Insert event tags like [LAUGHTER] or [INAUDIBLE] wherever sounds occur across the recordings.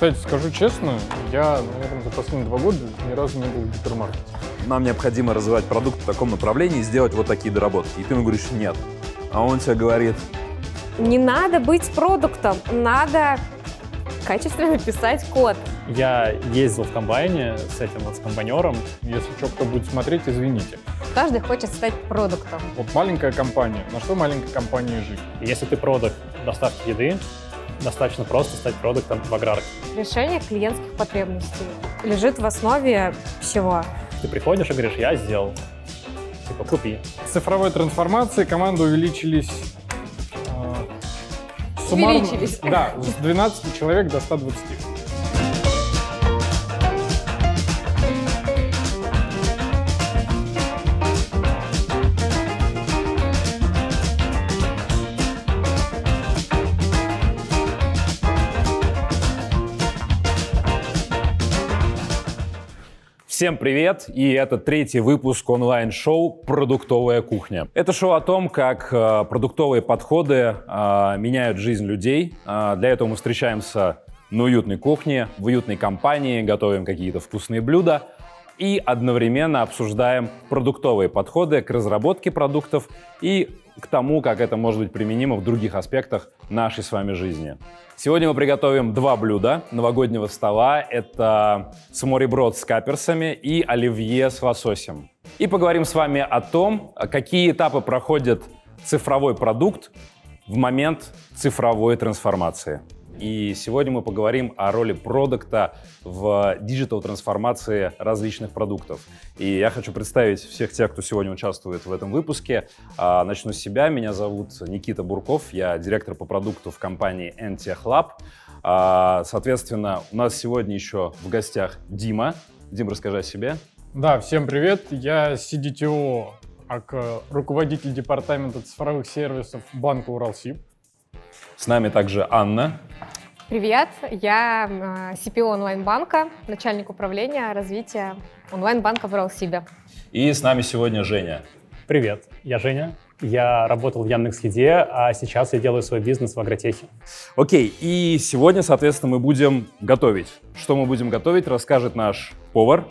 Кстати, скажу честно, я, наверное, за последние два года ни разу не был в гипермаркете. Нам необходимо развивать продукт в таком направлении и сделать вот такие доработки. И ты ему говоришь «нет». А он тебе говорит, Не надо быть продуктом, надо качественно писать код. Я ездил в комбайне с этим вот с комбайнером. Если что, кто будет смотреть, извините. Каждый хочет стать продуктом. Вот маленькая компания. На что маленькой компании жить? Если ты продукт доставки еды, достаточно просто стать продуктом в аграрке. Решение клиентских потребностей лежит в основе всего. Ты приходишь и говоришь, я сделал. Типа, купи. С цифровой трансформацией команды увеличились... э, Увеличились. Да, с 12 человек до 120. Всем привет! И это третий выпуск онлайн-шоу «Продуктовая кухня». Это шоу о том, как э, продуктовые подходы э, меняют жизнь людей. Э, для этого мы встречаемся на уютной кухне, в уютной компании, готовим какие-то вкусные блюда и одновременно обсуждаем продуктовые подходы к разработке продуктов и к тому, как это может быть применимо в других аспектах нашей с вами жизни. Сегодня мы приготовим два блюда новогоднего стола. Это смореброд с каперсами и оливье с лососем. И поговорим с вами о том, какие этапы проходит цифровой продукт в момент цифровой трансформации. И сегодня мы поговорим о роли продукта в диджитал-трансформации различных продуктов. И я хочу представить всех тех, кто сегодня участвует в этом выпуске. А, Начну с себя. Меня зовут Никита Бурков. Я директор по продукту в компании NTech Lab. А, Соответственно, у нас сегодня еще в гостях Дима. Дим, расскажи о себе. Да, всем привет. Я CDTO, э, руководитель департамента цифровых сервисов банка Уралсиб. С нами также Анна. Привет, я CPO онлайн-банка, начальник управления развития онлайн-банка в Уралсибе. И с нами сегодня Женя. Привет, я Женя. Я работал в Яндекс.Еде, а сейчас я делаю свой бизнес в агротехе. Окей, и сегодня, соответственно, мы будем готовить. Что мы будем готовить, расскажет наш повар.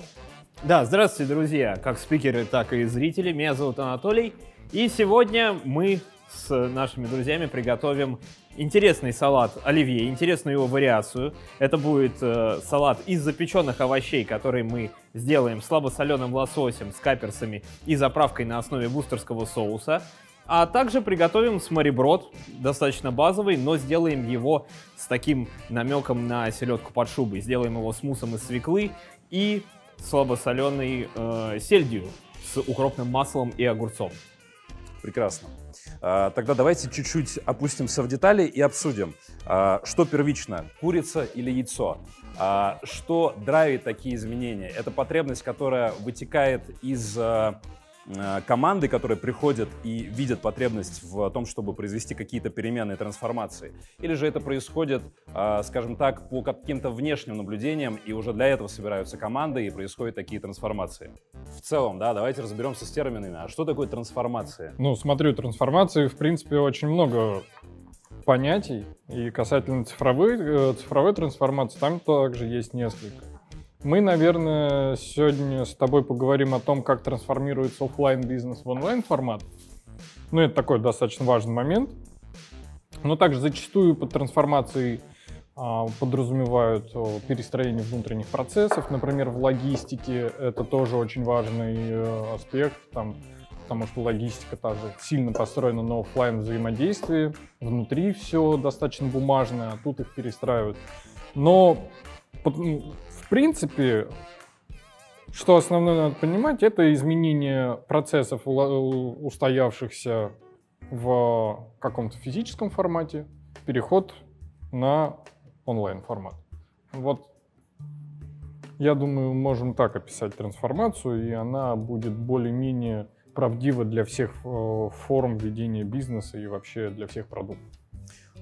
Да, здравствуйте, друзья, как спикеры, так и зрители. Меня зовут Анатолий. И сегодня мы с нашими друзьями приготовим интересный салат оливье, интересную его вариацию. Это будет э, салат из запеченных овощей, который мы сделаем слабосоленым лососем с каперсами и заправкой на основе бустерского соуса. А также приготовим смореброд, достаточно базовый, но сделаем его с таким намеком на селедку под шубой. Сделаем его с муссом из свеклы и слабосоленой э, сельдью с укропным маслом и огурцом. Прекрасно. А, Тогда давайте чуть-чуть опустимся в детали и обсудим, а, что первично, курица или яйцо. А, Что драйвит такие изменения? Это потребность, которая вытекает из команды, которые приходят и видят потребность в том, чтобы произвести какие-то перемены и трансформации? Или же это происходит, а, скажем так, по каким-то внешним наблюдениям, и уже для этого собираются команды и происходят такие трансформации? В целом, да, давайте разберемся с терминами. А что такое трансформация? Ну, смотрю, трансформации, в принципе, очень много понятий. И касательно цифровой, э, цифровой трансформации, там также есть несколько. Мы, наверное, сегодня с тобой поговорим о том, как трансформируется оффлайн бизнес в онлайн формат. Ну, это такой достаточно важный момент. Но также зачастую под трансформацией а, подразумевают перестроение внутренних процессов. Например, в логистике это тоже очень важный э, аспект, там, потому что логистика также сильно построена на оффлайн взаимодействии. Внутри все достаточно бумажное, а тут их перестраивают. Но ну, принципе, что основное надо понимать, это изменение процессов устоявшихся в каком-то физическом формате, переход на онлайн формат. Вот я думаю, можем так описать трансформацию, и она будет более-менее правдива для всех э, форм ведения бизнеса и вообще для всех продуктов.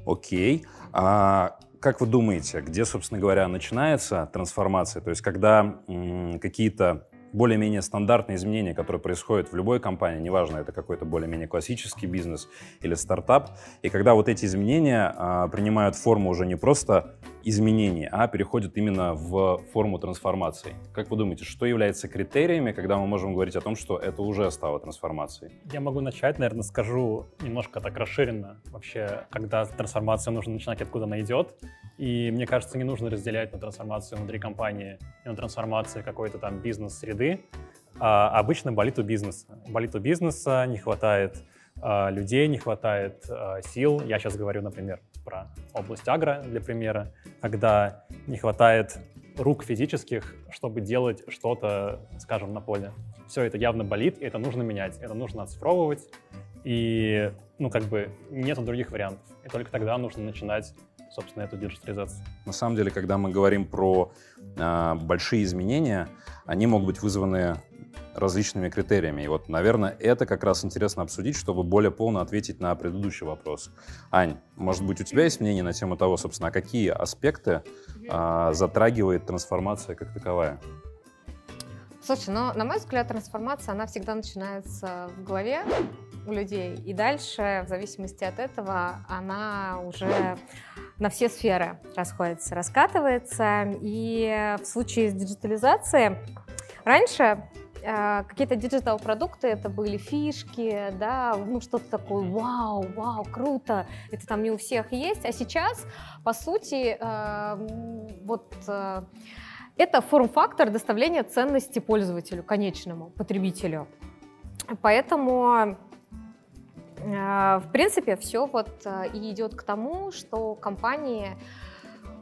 Окей. А как вы думаете, где, собственно говоря, начинается трансформация? То есть, когда какие-то более-менее стандартные изменения, которые происходят в любой компании, неважно, это какой-то более-менее классический бизнес или стартап. И когда вот эти изменения а, принимают форму уже не просто изменений, а переходят именно в форму трансформации. Как вы думаете, что является критериями, когда мы можем говорить о том, что это уже стало трансформацией? Я могу начать, наверное, скажу немножко так расширенно. Вообще, когда трансформация нужно начинать, откуда она идет. И мне кажется, не нужно разделять на трансформацию внутри компании и на трансформацию какой-то там бизнес-среды. А обычно болит у бизнеса. Болит у бизнеса, не хватает а, людей, не хватает а, сил. Я сейчас говорю, например, про область агро для примера, когда не хватает рук физических, чтобы делать что-то, скажем, на поле. Все это явно болит, и это нужно менять, это нужно оцифровывать, и, ну, как бы, нету других вариантов. И только тогда нужно начинать собственно, эту диджитализацию. На самом деле, когда мы говорим про э, большие изменения, они могут быть вызваны различными критериями. И вот, наверное, это как раз интересно обсудить, чтобы более полно ответить на предыдущий вопрос. Ань, может быть, у тебя есть мнение на тему того, собственно, какие аспекты э, затрагивает трансформация как таковая? Слушай, ну, на мой взгляд, трансформация, она всегда начинается в голове у людей, и дальше, в зависимости от этого, она уже на все сферы расходится, раскатывается. И в случае с digital изацией раньше э, какие-то digital-продукты, это были фишки, да, ну что-то такое, вау, вау, круто, это там не у всех есть, а сейчас, по сути, э, вот э, это форм-фактор доставления ценности пользователю, конечному потребителю. Поэтому в принципе, все вот и идет к тому, что компании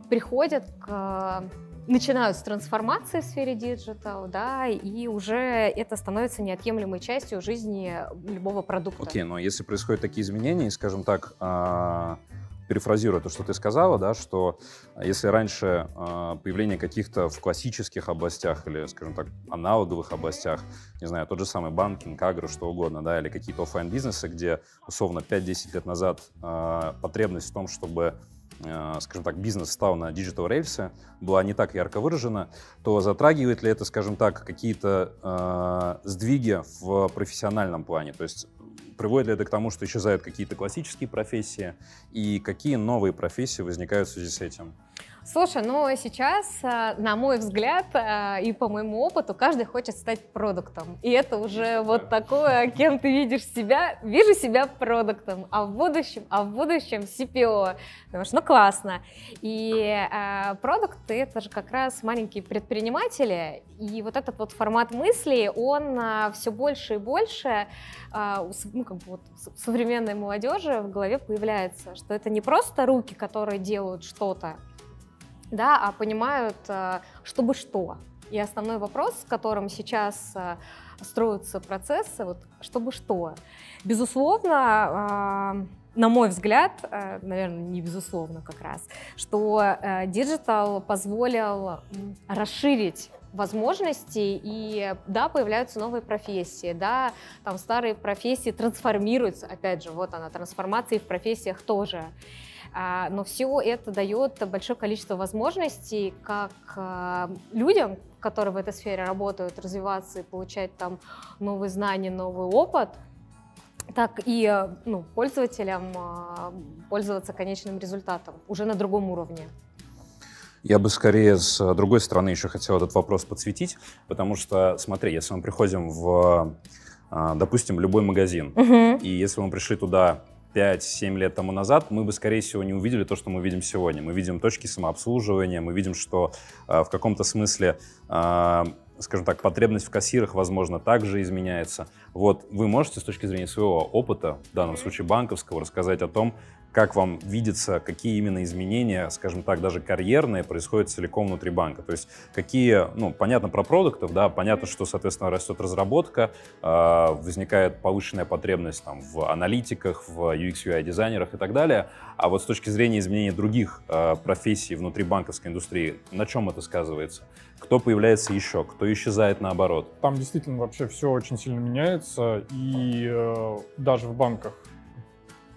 приходят к начинают с трансформации в сфере digital, да, и уже это становится неотъемлемой частью жизни любого продукта. Окей, okay, но если происходят такие изменения, скажем так, а, перефразируя то, что ты сказала, да, что если раньше э, появление каких-то в классических областях или, скажем так, аналоговых областях, не знаю, тот же самый банкинг, агро, что угодно, да, или какие-то офлайн бизнесы где, условно, 5-10 лет назад э, потребность в том, чтобы скажем так, бизнес стал на digital рельсы, была не так ярко выражена, то затрагивает ли это, скажем так, какие-то э, сдвиги в профессиональном плане? То есть приводит ли это к тому, что исчезают какие-то классические профессии, и какие новые профессии возникают в связи с этим? Слушай, ну сейчас, э, на мой взгляд, э, и по моему опыту, каждый хочет стать продактом. И это уже вот такое, кем ты видишь себя. Вижу себя продактом, а в будущем, а в будущем CPO. Потому что, ну, классно. И э, продукты — это же как раз маленькие предприниматели. И вот этот вот формат мысли, он все больше и больше ну, как бы вот современной молодежи в голове появляется, что это не просто руки, которые делают что-то, да, а понимают, э, чтобы что. И основной вопрос, с которым сейчас э, строятся процессы, вот чтобы что. Безусловно, э, на мой взгляд, наверное, не безусловно как раз, что digital позволил расширить возможности, и да, появляются новые профессии, да, там старые профессии трансформируются, опять же, вот она, трансформация в профессиях тоже. А, но все это дает большое количество возможностей как а, людям, которые в этой сфере работают, развиваться и получать там новые знания, новый опыт, так и ну, пользователям а, пользоваться конечным результатом уже на другом уровне. Я бы скорее с другой стороны еще хотел этот вопрос подсветить, потому что, смотри, если мы приходим в, допустим, любой магазин, угу. и если мы пришли туда 5-7 лет тому назад, мы бы, скорее всего, не увидели то, что мы видим сегодня. Мы видим точки самообслуживания, мы видим, что э, в каком-то смысле, э, скажем так, потребность в кассирах, возможно, также изменяется. Вот вы можете с точки зрения своего опыта, в данном случае банковского, рассказать о том, как вам видится, какие именно изменения, скажем так, даже карьерные происходят целиком внутри банка. То есть какие, ну, понятно про продуктов, да, понятно, что, соответственно, растет разработка, э, возникает повышенная потребность там в аналитиках, в UX, UI дизайнерах и так далее. А вот с точки зрения изменения других э, профессий внутри банковской индустрии, на чем это сказывается? Кто появляется еще, кто исчезает наоборот? Там действительно вообще все очень сильно меняется, и э, даже в банках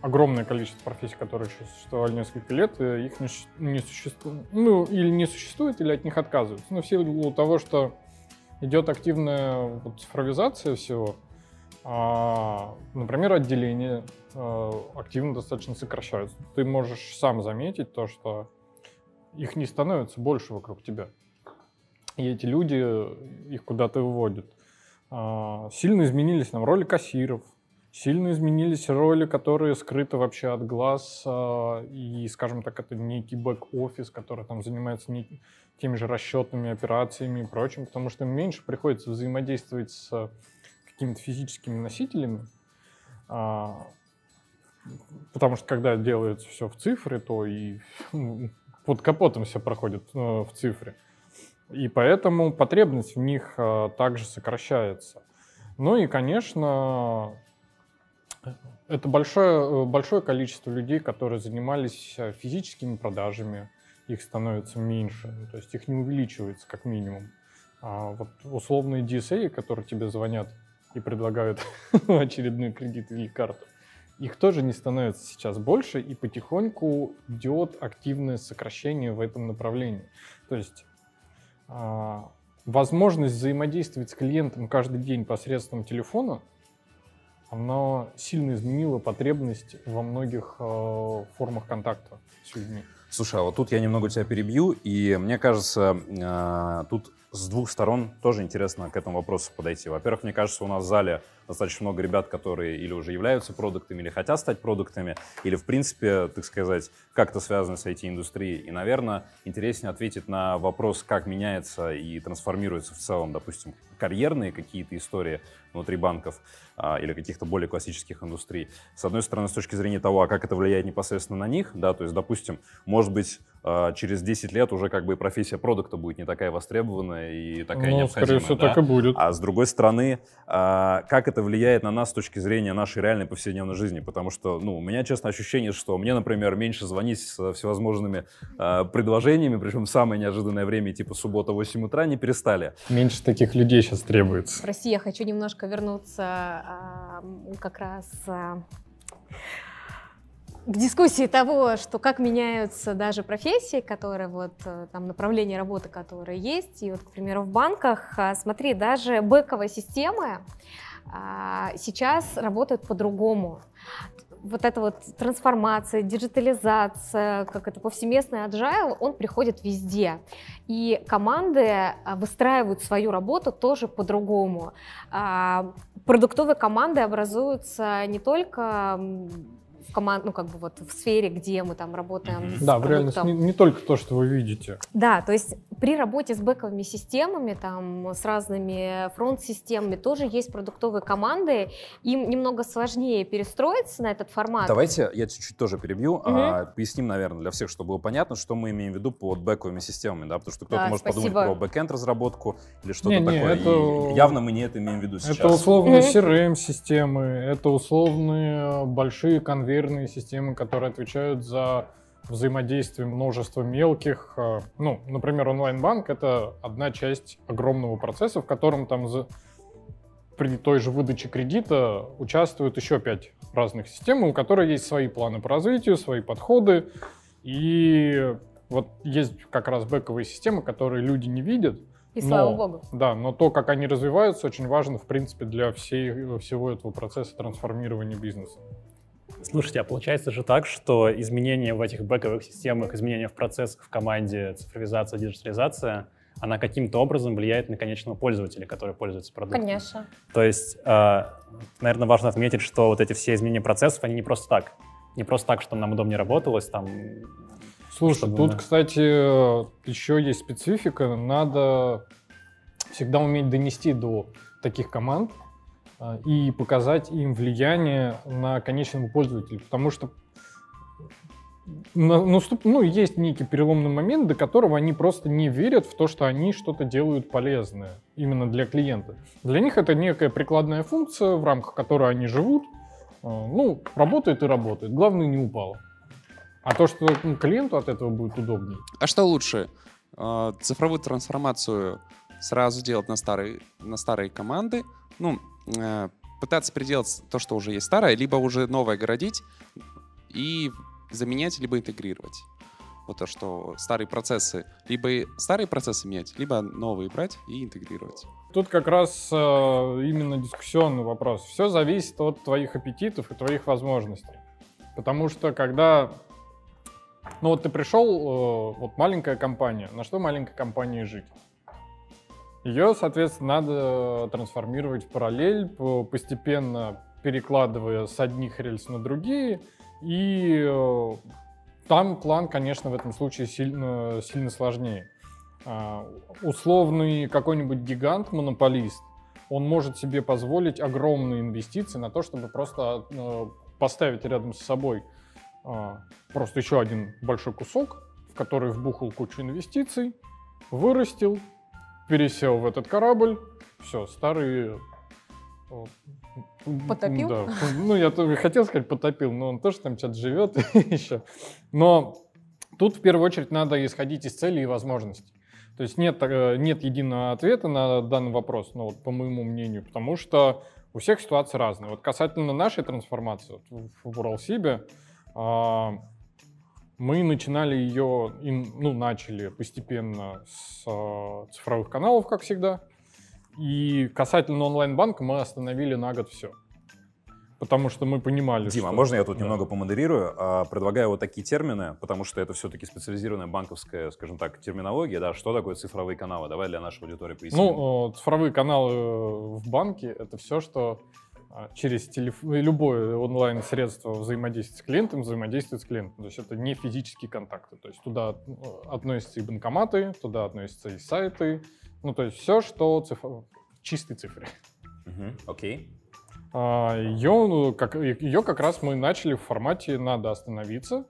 огромное количество профессий, которые существовали несколько лет, их не, не существует, ну, или не существует, или от них отказываются. Ну, в силу того, что идет активная вот цифровизация всего. А, например, отделения а, активно достаточно сокращаются. Ты можешь сам заметить то, что их не становится больше вокруг тебя. И эти люди их куда-то выводят. А, сильно изменились нам роли кассиров, сильно изменились роли, которые скрыты вообще от глаз, а, и, скажем так, это некий бэк-офис, который там занимается не, теми же расчетными операциями и прочим, потому что им меньше приходится взаимодействовать с какими-то физическими носителями, а, потому что когда делается все в цифре, то и под капотом все проходит э, в цифре. И поэтому потребность в них э, также сокращается. Ну и, конечно, это большое, э, большое количество людей, которые занимались физическими продажами, их становится меньше, ну, то есть их не увеличивается как минимум. А вот условные DSA, которые тебе звонят и предлагают [LAUGHS] очередной кредит или карту, их тоже не становится сейчас больше, и потихоньку идет активное сокращение в этом направлении. То есть а, возможность взаимодействовать с клиентом каждый день посредством телефона, она сильно изменила потребность во многих э, формах контакта с людьми. Слушай, а вот тут я немного тебя перебью, и мне кажется, э, тут с двух сторон тоже интересно к этому вопросу подойти. Во-первых, мне кажется, у нас в зале достаточно много ребят, которые или уже являются продуктами, или хотят стать продуктами, или, в принципе, так сказать, как-то связаны с IT-индустрией. И, наверное, интереснее ответить на вопрос, как меняется и трансформируется в целом, допустим, карьерные какие-то истории внутри банков а, или каких-то более классических индустрий. С одной стороны, с точки зрения того, а как это влияет непосредственно на них, да, то есть, допустим, может быть, а, через 10 лет уже как бы профессия продукта будет не такая востребованная и такая ну, необходимая. скорее всего, да? так и будет. А с другой стороны, а, как это влияет на нас с точки зрения нашей реальной повседневной жизни? Потому что, ну, у меня, честно, ощущение, что мне, например, меньше звонить с всевозможными предложениями, причем в самое неожиданное время, типа суббота 8 утра, не перестали. Меньше таких людей сейчас требуется. Прости, я хочу немножко вернуться а, как раз а, к дискуссии того, что как меняются даже профессии, которые вот э, там направления работы, которые есть. И вот, к примеру, в банках, а, смотри, даже бэковые системы сейчас работают по-другому вот эта вот трансформация, диджитализация, как это повсеместный agile, он приходит везде. И команды а, выстраивают свою работу тоже по-другому. А, продуктовые команды образуются не только в команд, ну как бы вот в сфере, где мы там работаем. Да, в реальности не, не только то, что вы видите. Да, то есть при работе с бэковыми системами, там с разными фронт-системами тоже есть продуктовые команды, им немного сложнее перестроиться на этот формат. Давайте я чуть-чуть тоже перебью, угу. а, поясним, наверное, для всех, чтобы было понятно, что мы имеем в виду под бэковыми системами, да, потому что кто-то да, может спасибо. подумать про бэкенд разработку или что-то не, такое. Не, это... И явно мы не это имеем в виду сейчас. Это условные. CRM-системы, это условные большие конвейеры конвейерные системы, которые отвечают за взаимодействие множества мелких. Э, ну, например, онлайн-банк — это одна часть огромного процесса, в котором там за... при той же выдаче кредита участвуют еще пять разных систем, у которых есть свои планы по развитию, свои подходы. И вот есть как раз бэковые системы, которые люди не видят, и но, слава богу. Да, но то, как они развиваются, очень важно, в принципе, для всей, всего этого процесса трансформирования бизнеса. Слушайте, а получается же так, что изменения в этих бэковых системах, изменения в процессах, в команде, цифровизация, диджитализация, она каким-то образом влияет на конечного пользователя, который пользуется продуктом. Конечно. То есть, э, наверное, важно отметить, что вот эти все изменения процессов, они не просто так. Не просто так, что нам удобнее работалось, там... Слушай, чтобы... тут, кстати, еще есть специфика. Надо всегда уметь донести до таких команд, а, и показать им влияние на конечного пользователя, потому что наступ, ну, есть некий переломный момент, до которого они просто не верят в то, что они что-то делают полезное именно для клиента. Для них это некая прикладная функция, в рамках которой они живут. А, ну, работает и работает. Главное, не упало. А то, что ну, клиенту от этого будет удобнее. А что лучше? А, цифровую трансформацию сразу делать на старые, на старые команды, ну, пытаться переделать то, что уже есть старое, либо уже новое городить и заменять, либо интегрировать. Вот то, что старые процессы, либо старые процессы менять, либо новые брать и интегрировать. Тут как раз э, именно дискуссионный вопрос. Все зависит от твоих аппетитов и твоих возможностей. Потому что когда... Ну вот ты пришел, э, вот маленькая компания. На что маленькой компании жить? Ее, соответственно, надо трансформировать в параллель, по- постепенно перекладывая с одних рельс на другие. И э, там план, конечно, в этом случае сильно, сильно сложнее. А, условный какой-нибудь гигант, монополист, он может себе позволить огромные инвестиции на то, чтобы просто э, поставить рядом с собой а, просто еще один большой кусок, в который вбухал кучу инвестиций, вырастил, пересел в этот корабль, все, старый... э, Потопил? Да. Ну, я хотел сказать потопил, но он тоже там что-то живет [LAUGHS] еще. Но тут в первую очередь надо исходить из целей и возможностей. То есть нет, э, нет единого ответа на данный вопрос, ну, вот, по моему мнению, потому что у всех ситуации разные. Вот касательно нашей трансформации вот в Уралсибе, мы начинали ее, ну, начали постепенно с а, цифровых каналов, как всегда. И касательно онлайн-банка мы остановили на год все. Потому что мы понимали, Дима, что... можно я тут Да. немного помодерирую? А, Предлагаю вот такие термины, потому что это все-таки специализированная банковская, скажем так, терминология. Да, что такое цифровые каналы? Давай для нашей аудитории поясним. Ну, э, цифровые каналы э, в банке — это все, что через телефон, любое онлайн-средство взаимодействия с клиентом взаимодействует с клиентом. То есть это не физические контакты. То есть туда э, относятся и банкоматы, туда относятся и сайты. Ну, то есть все, что циф- цифре. Мгм, Окей. А, Ее, ну, как, ее как раз мы начали в формате «надо остановиться».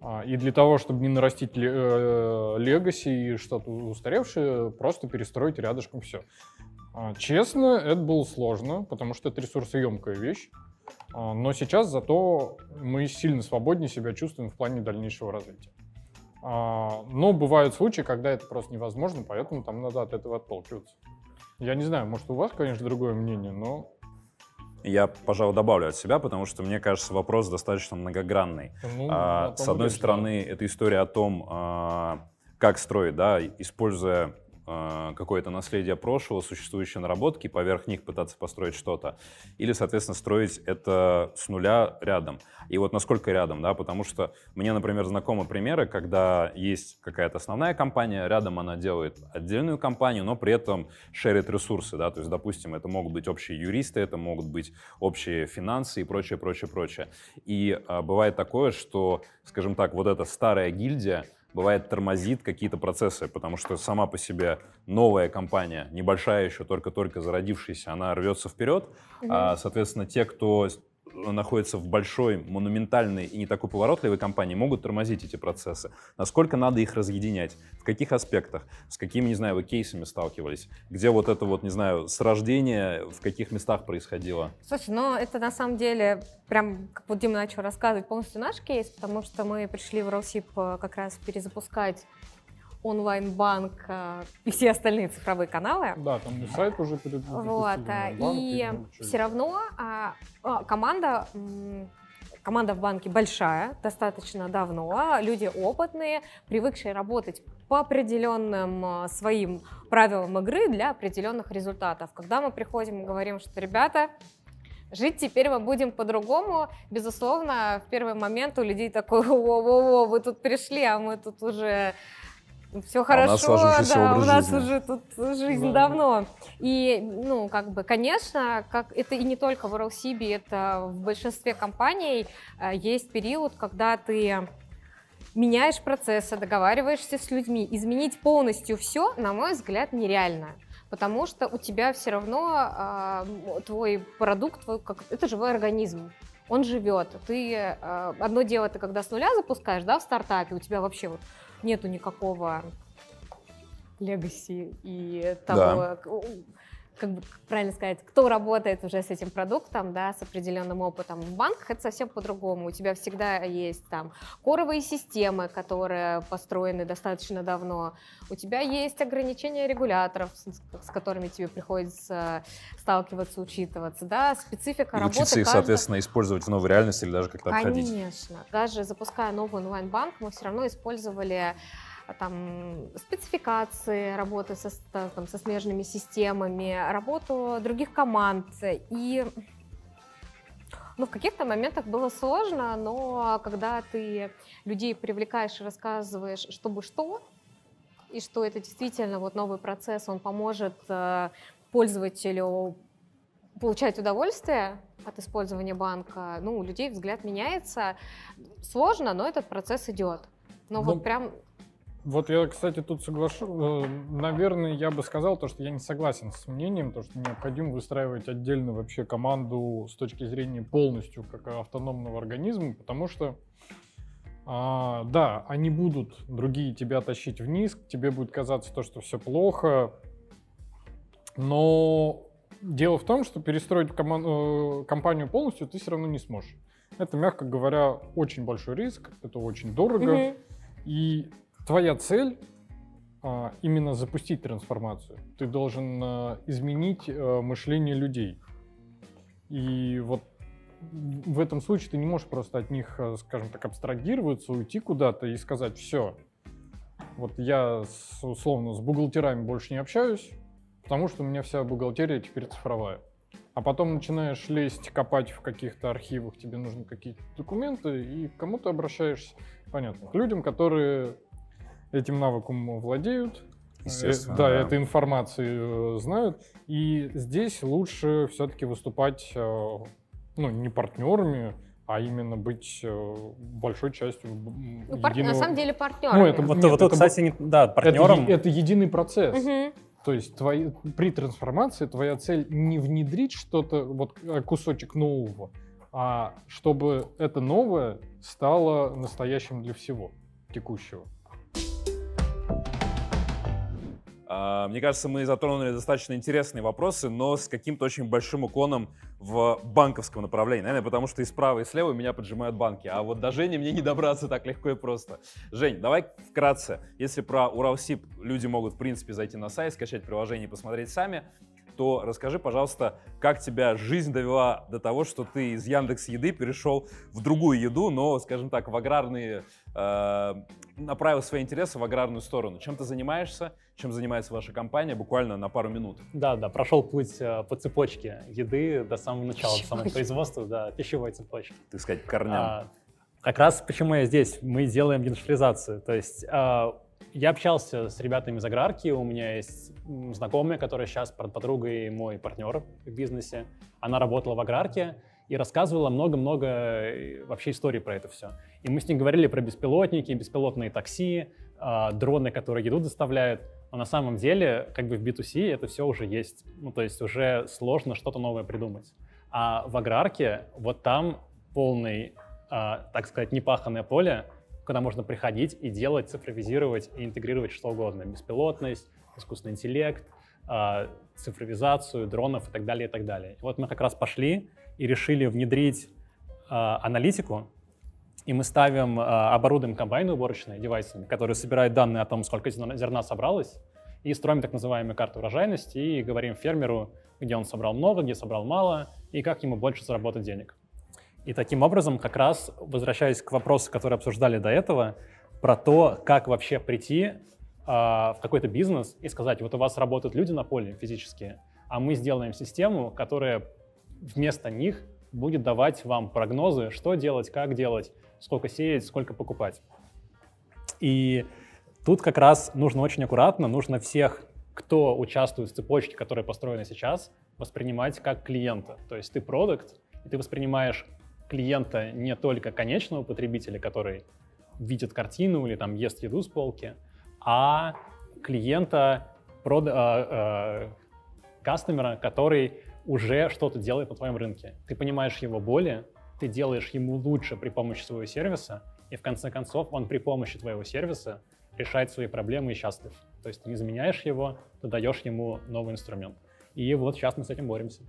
А, И для того, чтобы не нарастить э, легаси и что-то устаревшее, просто перестроить рядышком все. Честно, это было сложно, потому что это ресурсоемкая вещь. А, Но сейчас зато мы сильно свободнее себя чувствуем в плане дальнейшего развития. А, Но бывают случаи, когда это просто невозможно, поэтому там надо от этого отталкиваться. Я не знаю, может, у вас, конечно, другое мнение, но Я, пожалуй, добавлю от себя, потому что мне кажется, вопрос достаточно многогранный. Ну, А, с одной речь, стороны, это история о том, а, как строить, да, используя а, какое-то наследие прошлого, существующие наработки, поверх них пытаться построить что-то. Или, соответственно, строить это с нуля рядом. И вот насколько рядом, да, потому что мне, например, знакомы примеры, когда есть какая-то основная компания, рядом она делает отдельную компанию, но при этом шерит ресурсы, да, то есть, допустим, это могут быть общие юристы, это могут быть общие финансы и прочее, прочее, прочее. И а, бывает такое, что, скажем так, вот эта старая гильдия бывает тормозит какие-то процессы, потому что сама по себе новая компания, небольшая еще, только-только зародившаяся, она рвется вперед, а, соответственно, те, кто находится в большой, монументальной и не такой поворотливой компании, могут тормозить эти процессы. Насколько надо их разъединять? В каких аспектах? С какими, не знаю, вы кейсами сталкивались? Где вот это вот, не знаю, с рождения, в каких местах происходило? Слушай, ну это на самом деле, прям как вот Дима начал рассказывать, полностью наш кейс, потому что мы пришли в Росип э, как раз перезапускать онлайн-банк э, и все остальные цифровые каналы. Да, там и сайт уже перед Вот, а, и все равно а, а, команда, команда в банке большая, достаточно давно, люди опытные, привыкшие работать по определенным а, своим правилам игры для определенных результатов. Когда мы приходим и говорим, что ребята, Жить теперь мы будем по-другому. Безусловно, в первый момент у людей такой, во-во-во, вы тут пришли, а мы тут уже все хорошо, нас сложившийся да, образ у нас жизни». уже тут жизнь Да. давно. И, ну, как бы, конечно, как это и не только в Уралсибе, это в большинстве компаний э, есть период, когда ты меняешь процессы, договариваешься с людьми. Изменить полностью все, на мой взгляд, нереально. Потому что у тебя все равно а, м, твой продукт, твой, как, это живой организм. Он живет. Ты а, одно дело, ты когда с нуля запускаешь, да, в стартапе, у тебя вообще вот нету никакого легаси и того, у- как бы правильно сказать, кто работает уже с этим продуктом, да, с определенным опытом. В банках это совсем по-другому. У тебя всегда есть там коровые системы, которые построены достаточно давно. У тебя есть ограничения регуляторов, с, с которыми тебе приходится сталкиваться, учитываться, да, специфика И работы учиться их, каждого- соответственно, использовать в новой реальности или даже как-то обходить. Конечно. Даже запуская новый онлайн-банк, мы все равно использовали там, спецификации работы со, там, со смежными системами, работу других команд. И ну, в каких-то моментах было сложно, но когда ты людей привлекаешь и рассказываешь, чтобы что, и что это действительно вот новый процесс, он поможет э, пользователю получать удовольствие от использования банка, ну, у людей взгляд меняется. Сложно, но этот процесс идет. Но ну, вот прям вот я, кстати, тут соглашу. Э, наверное, я бы сказал то, что я не согласен с мнением, то, что необходимо выстраивать отдельно вообще команду с точки зрения полностью как автономного организма, потому что а, да, они будут другие тебя тащить вниз, тебе будет казаться то, что все плохо, но дело в том, что перестроить коман- э, компанию полностью ты все равно не сможешь. Это, мягко говоря, очень большой риск, это очень дорого, mm-hmm. и твоя цель а, именно запустить трансформацию. Ты должен а, изменить а, мышление людей. И вот в этом случае ты не можешь просто от них, скажем так, абстрагироваться, уйти куда-то и сказать, все, вот я с, условно с бухгалтерами больше не общаюсь, потому что у меня вся бухгалтерия теперь цифровая. А потом начинаешь лезть, копать в каких-то архивах, тебе нужны какие-то документы, и к кому ты обращаешься? Понятно. К людям, которые этим навыком владеют, э, да, да, этой информацией э, знают. И здесь лучше все-таки выступать э, ну, не партнерами, а именно быть большой частью ну, единого... На самом деле партнерами. Ну, это, вот, нет, вот, это, кстати, не, да, партнером... Это, это единый процесс. Угу. То есть твои, при трансформации твоя цель не внедрить что-то, вот кусочек нового, а чтобы это новое стало настоящим для всего текущего. Мне кажется, мы затронули достаточно интересные вопросы, но с каким-то очень большим уклоном в банковском направлении. Наверное, потому что и справа, и слева меня поджимают банки. А вот до Жени мне не добраться так легко и просто. Жень, давай вкратце. Если про Уралсиб люди могут, в принципе, зайти на сайт, скачать приложение и посмотреть сами, то расскажи, пожалуйста, как тебя жизнь довела до того, что ты из Яндекс Еды перешел в другую еду, но, скажем так, в аграрные, э, направил свои интересы в аграрную сторону. Чем ты занимаешься? Чем занимается ваша компания? Буквально на пару минут. Да, да, прошел путь э, по цепочке еды до самого начала, до самого производства, да, пищевой цепочки. Так сказать, корням. А, как раз почему я здесь. Мы делаем индустриализацию. То есть э, я общался с ребятами из аграрки, у меня есть знакомая, которая сейчас подруга и мой партнер в бизнесе. Она работала в аграрке и рассказывала много-много э, вообще историй про это все. И мы с ней говорили про беспилотники, беспилотные такси, а, дроны, которые еду доставляют. Но на самом деле, как бы в B2C это все уже есть. Ну, то есть уже сложно что-то новое придумать. А в аграрке вот там полный, а, так сказать, непаханное поле, куда можно приходить и делать, цифровизировать и интегрировать что угодно. Беспилотность, искусственный интеллект, а, цифровизацию, дронов и так далее, и так далее. И вот мы как раз пошли и решили внедрить а, аналитику, и мы ставим, а, оборудуем комбайны уборочные девайсами, которые собирают данные о том, сколько зерна собралось, и строим так называемую карту урожайности и говорим фермеру, где он собрал много, где собрал мало, и как ему больше заработать денег. И таким образом, как раз возвращаясь к вопросу, который обсуждали до этого, про то, как вообще прийти э, в какой-то бизнес и сказать, вот у вас работают люди на поле физические, а мы сделаем систему, которая вместо них будет давать вам прогнозы, что делать, как делать, сколько сеять, сколько покупать. И тут как раз нужно очень аккуратно, нужно всех, кто участвует в цепочке, которая построена сейчас, воспринимать как клиента. То есть ты продукт, и ты воспринимаешь клиента не только конечного потребителя, который видит картину или там ест еду с полки, а клиента, прод, э, э, кастомера, который уже что-то делает на твоем рынке. Ты понимаешь его боли, ты делаешь ему лучше при помощи своего сервиса, и в конце концов он при помощи твоего сервиса решает свои проблемы и счастлив. То есть ты не заменяешь его, ты даешь ему новый инструмент. И вот сейчас мы с этим боремся.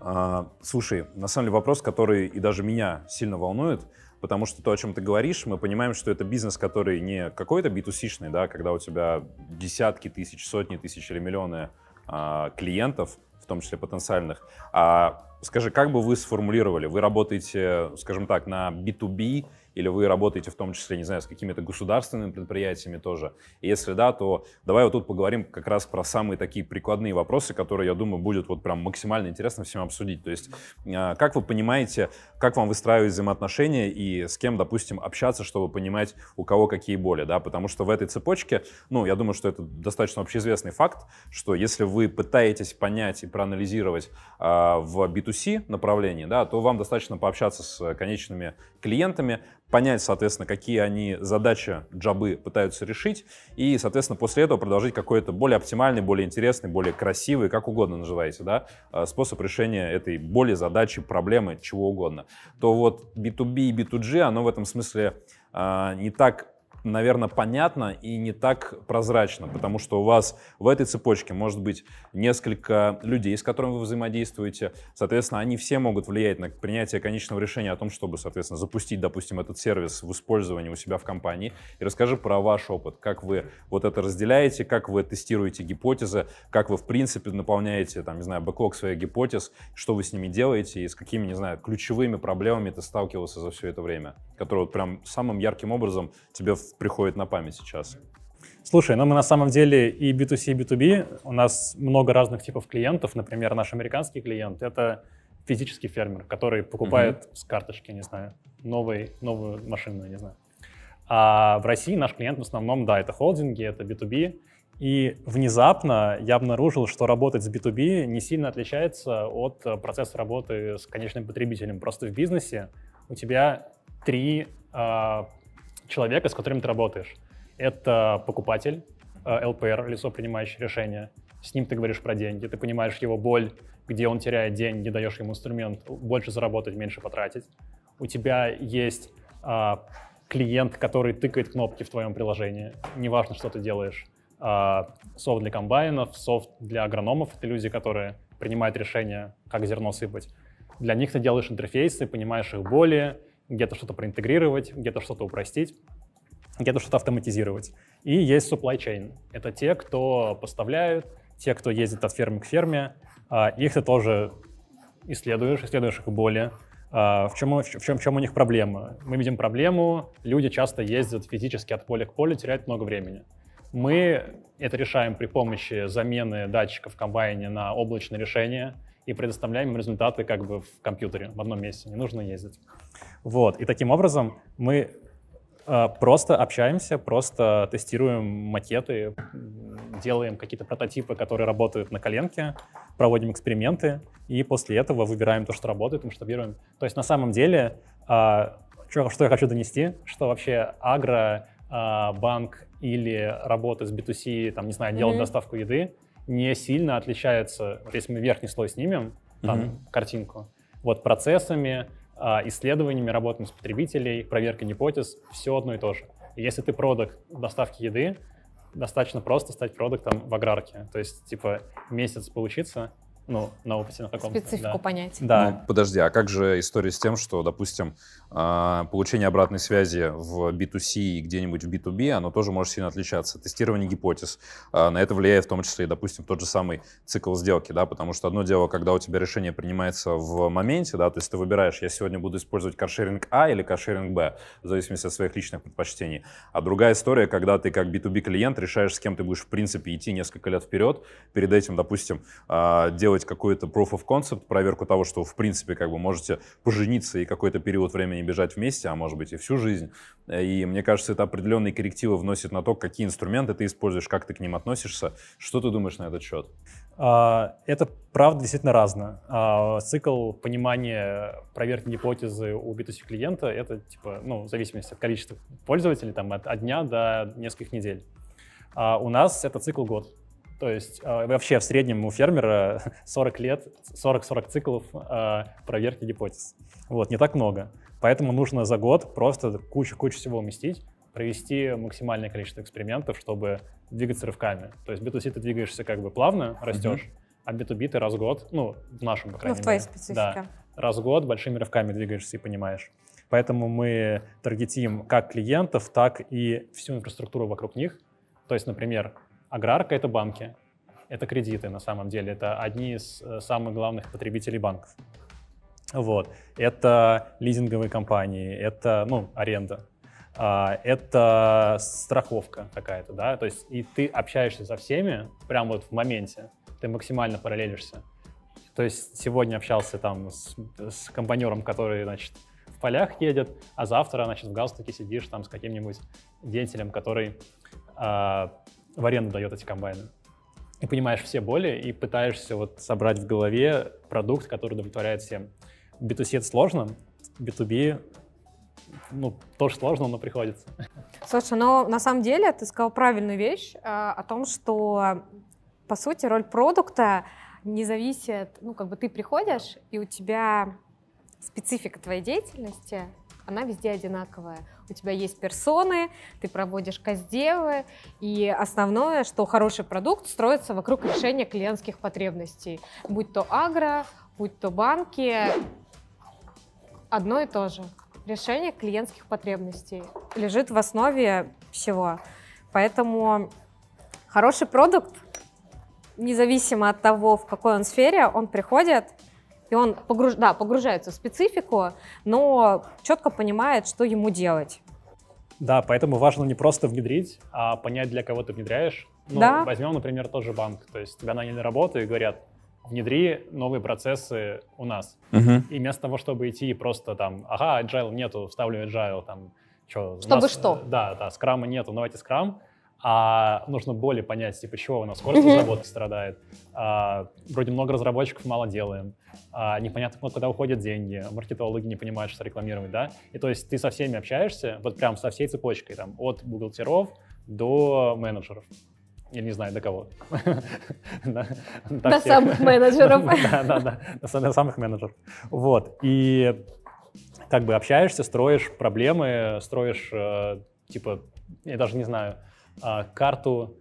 А, слушай, на самом деле вопрос, который и даже меня сильно волнует, потому что то, о чем ты говоришь, мы понимаем, что это бизнес, который не какой-то B2C-шный, да, когда у тебя десятки тысяч, сотни тысяч или миллионы а, клиентов, в том числе потенциальных. А скажи, как бы вы сформулировали? Вы работаете, скажем так, на B2B или вы работаете в том числе, не знаю, с какими-то государственными предприятиями тоже. И если да, то давай вот тут поговорим как раз про самые такие прикладные вопросы, которые, я думаю, будет вот прям максимально интересно всем обсудить. То есть а, как вы понимаете, как вам выстраивать взаимоотношения и с кем, допустим, общаться, чтобы понимать, у кого какие боли, да, потому что в этой цепочке, ну, я думаю, что это достаточно общеизвестный факт, что если вы пытаетесь понять и проанализировать э, в B2C направлении, да, то вам достаточно пообщаться с конечными клиентами, понять, соответственно, какие они задачи, джабы пытаются решить, и, соответственно, после этого продолжить какой-то более оптимальный, более интересный, более красивый, как угодно называете, да, а, способ решения этой боли, задачи, проблемы, чего угодно. То вот B2B и B2G, оно в этом смысле а, не так наверное, понятно и не так прозрачно, потому что у вас в этой цепочке может быть несколько людей, с которыми вы взаимодействуете. Соответственно, они все могут влиять на принятие конечного решения о том, чтобы, соответственно, запустить, допустим, этот сервис в использовании у себя в компании. И расскажи про ваш опыт, как вы вот это разделяете, как вы тестируете гипотезы, как вы, в принципе, наполняете, там, не знаю, бэклог своих гипотез, что вы с ними делаете и с какими, не знаю, ключевыми проблемами ты сталкивался за все это время, которые вот прям самым ярким образом тебе в приходит на память сейчас? Слушай, ну мы на самом деле и B2C, и B2B, у нас много разных типов клиентов. Например, наш американский клиент — это физический фермер, который покупает uh-huh. с карточки, не знаю, новый, новую машину, не знаю. А в России наш клиент в основном, да, это холдинги, это B2B. И внезапно я обнаружил, что работать с B2B не сильно отличается от процесса работы с конечным потребителем. Просто в бизнесе у тебя три а, человека, с которым ты работаешь. Это покупатель, ЛПР, э, лицо, принимающее решение. С ним ты говоришь про деньги, ты понимаешь его боль, где он теряет деньги, даешь ему инструмент больше заработать, меньше потратить. У тебя есть а, клиент, который тыкает кнопки в твоем приложении. Неважно, что ты делаешь. А, софт для комбайнов, софт для агрономов — это люди, которые принимают решение, как зерно сыпать. Для них ты делаешь интерфейсы, понимаешь их боли, где-то что-то проинтегрировать, где-то что-то упростить, где-то что-то автоматизировать. И есть supply chain. Это те, кто поставляют, те, кто ездит от фермы к ферме. А, их ты тоже исследуешь, исследуешь их боли. А, в чем, в, чем, в чем у них проблема? Мы видим проблему, люди часто ездят физически от поля к полю, теряют много времени. Мы это решаем при помощи замены датчиков в комбайне на облачное решение и предоставляем им результаты как бы в компьютере в одном месте, не нужно ездить. Вот, и таким образом мы э, просто общаемся, просто тестируем макеты, делаем какие-то прототипы, которые работают на коленке, проводим эксперименты, и после этого выбираем то, что работает, и масштабируем. То есть на самом деле, э, что, что я хочу донести, что вообще агро, э, банк или работа с B2C, там, не знаю, делать mm-hmm. доставку еды, не сильно отличается, вот если мы верхний слой снимем, там, mm-hmm. картинку, вот процессами, а, исследованиями, работами с потребителей, проверкой гипотез, все одно и то же. если ты продукт доставки еды, достаточно просто стать продуктом в аграрке. То есть, типа, месяц поучиться, ну, на опыте на каком-то. Специфику да. понять. Да. Ну, подожди, а как же история с тем, что, допустим, а, получение обратной связи в B2C и где-нибудь в B2B, оно тоже может сильно отличаться. Тестирование гипотез, а, на это влияет в том числе, допустим, тот же самый цикл сделки, да, потому что одно дело, когда у тебя решение принимается в моменте, да, то есть ты выбираешь, я сегодня буду использовать каршеринг А или каршеринг Б, в зависимости от своих личных предпочтений. А другая история, когда ты как B2B клиент решаешь, с кем ты будешь в принципе идти несколько лет вперед, перед этим, допустим, а, делать делать какой-то proof of concept, проверку того, что в принципе как бы можете пожениться и какой-то период времени бежать вместе, а может быть и всю жизнь. И мне кажется, это определенные коррективы вносит на то, какие инструменты ты используешь, как ты к ним относишься. Что ты думаешь на этот счет? А, это правда действительно разно. А, цикл понимания проверки гипотезы у B2C клиента это типа, ну, в зависимости от количества пользователей, там, от, от дня до нескольких недель. А у нас это цикл год. То есть э, вообще в среднем у фермера [LAUGHS] 40 лет, 40-40 циклов э, проверки гипотез. Вот, не так много. Поэтому нужно за год просто кучу-кучу всего уместить, провести максимальное количество экспериментов, чтобы двигаться рывками. То есть B2C ты двигаешься как бы плавно, растешь, mm-hmm. а B2B ты раз в год, ну, в нашем, по крайней ну, в твоей мере. специфике. Да, раз в год большими рывками двигаешься и понимаешь. Поэтому мы таргетим как клиентов, так и всю инфраструктуру вокруг них. То есть, например, Аграрка — это банки, это кредиты на самом деле, это одни из э, самых главных потребителей банков. Вот. Это лизинговые компании, это, ну, аренда. А, это страховка какая-то, да, то есть и ты общаешься со всеми прямо вот в моменте, ты максимально параллелишься. То есть сегодня общался там с, с компаньером, который, значит, в полях едет, а завтра, значит, в галстуке сидишь там с каким-нибудь деятелем, который а, в аренду дает эти комбайны. И понимаешь все боли и пытаешься вот собрать в голове продукт, который удовлетворяет всем. B2C это сложно, B2B ну, тоже сложно, но приходится. Слушай, но на самом деле ты сказал правильную вещь э, о том, что, по сути, роль продукта не зависит, ну, как бы ты приходишь, и у тебя специфика твоей деятельности, она везде одинаковая. У тебя есть персоны, ты проводишь каздевы, и основное, что хороший продукт строится вокруг решения клиентских потребностей. Будь то агро, будь то банки, одно и то же. Решение клиентских потребностей лежит в основе всего. Поэтому хороший продукт, независимо от того, в какой он сфере, он приходит, и он погруж... да, погружается в специфику, но четко понимает, что ему делать. Да, поэтому важно не просто внедрить, а понять, для кого ты внедряешь. Ну, Да. возьмем, например, тот же банк. То есть тебя наняли на работу и говорят, внедри новые процессы у нас. И вместо того, чтобы идти просто там, ага, agile нету, вставлю agile, там, что? Чтобы что? Да, да, скрама нету, давайте скрам. А нужно более понять, типа, чего у нас скорость разработки страдает. А, вроде много разработчиков мало делаем. А, непонятно, куда- уходят деньги. Маркетологи не понимают, что рекламировать, да? И то есть ты со всеми общаешься, вот прям со всей цепочкой, там, от бухгалтеров до менеджеров. Я не знаю, до кого. [LAUGHS] До самых менеджеров. [LAUGHS] Да, да, да, до са- до самых менеджеров. Вот, и как бы общаешься, строишь проблемы, строишь, э, типа, я даже не знаю, карту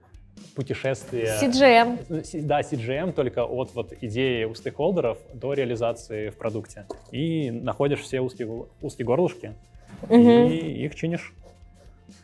путешествия. CGM. С- Да, CGM, только от вот идеи у стейкхолдеров до реализации в продукте. И находишь все узкие, узкие горлышки Мгм. и их чинишь.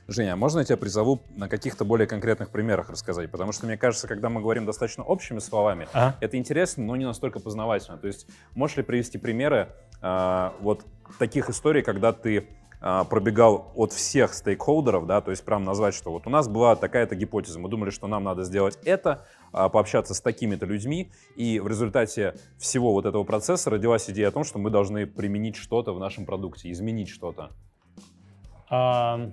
Женя, а можно я тебя призову на каких-то более конкретных примерах рассказать? Потому что, мне кажется, когда мы говорим достаточно общими словами, Ага. это интересно, но не настолько познавательно. То есть можешь ли привести примеры а, вот таких историй, когда ты а, пробегал от всех стейкхолдеров, да, то есть прям назвать, что вот у нас была такая-то гипотеза, мы думали, что нам надо сделать это, а, пообщаться с такими-то людьми, и в результате всего вот этого процесса родилась идея о том, что мы должны применить что-то в нашем продукте, изменить что-то. А,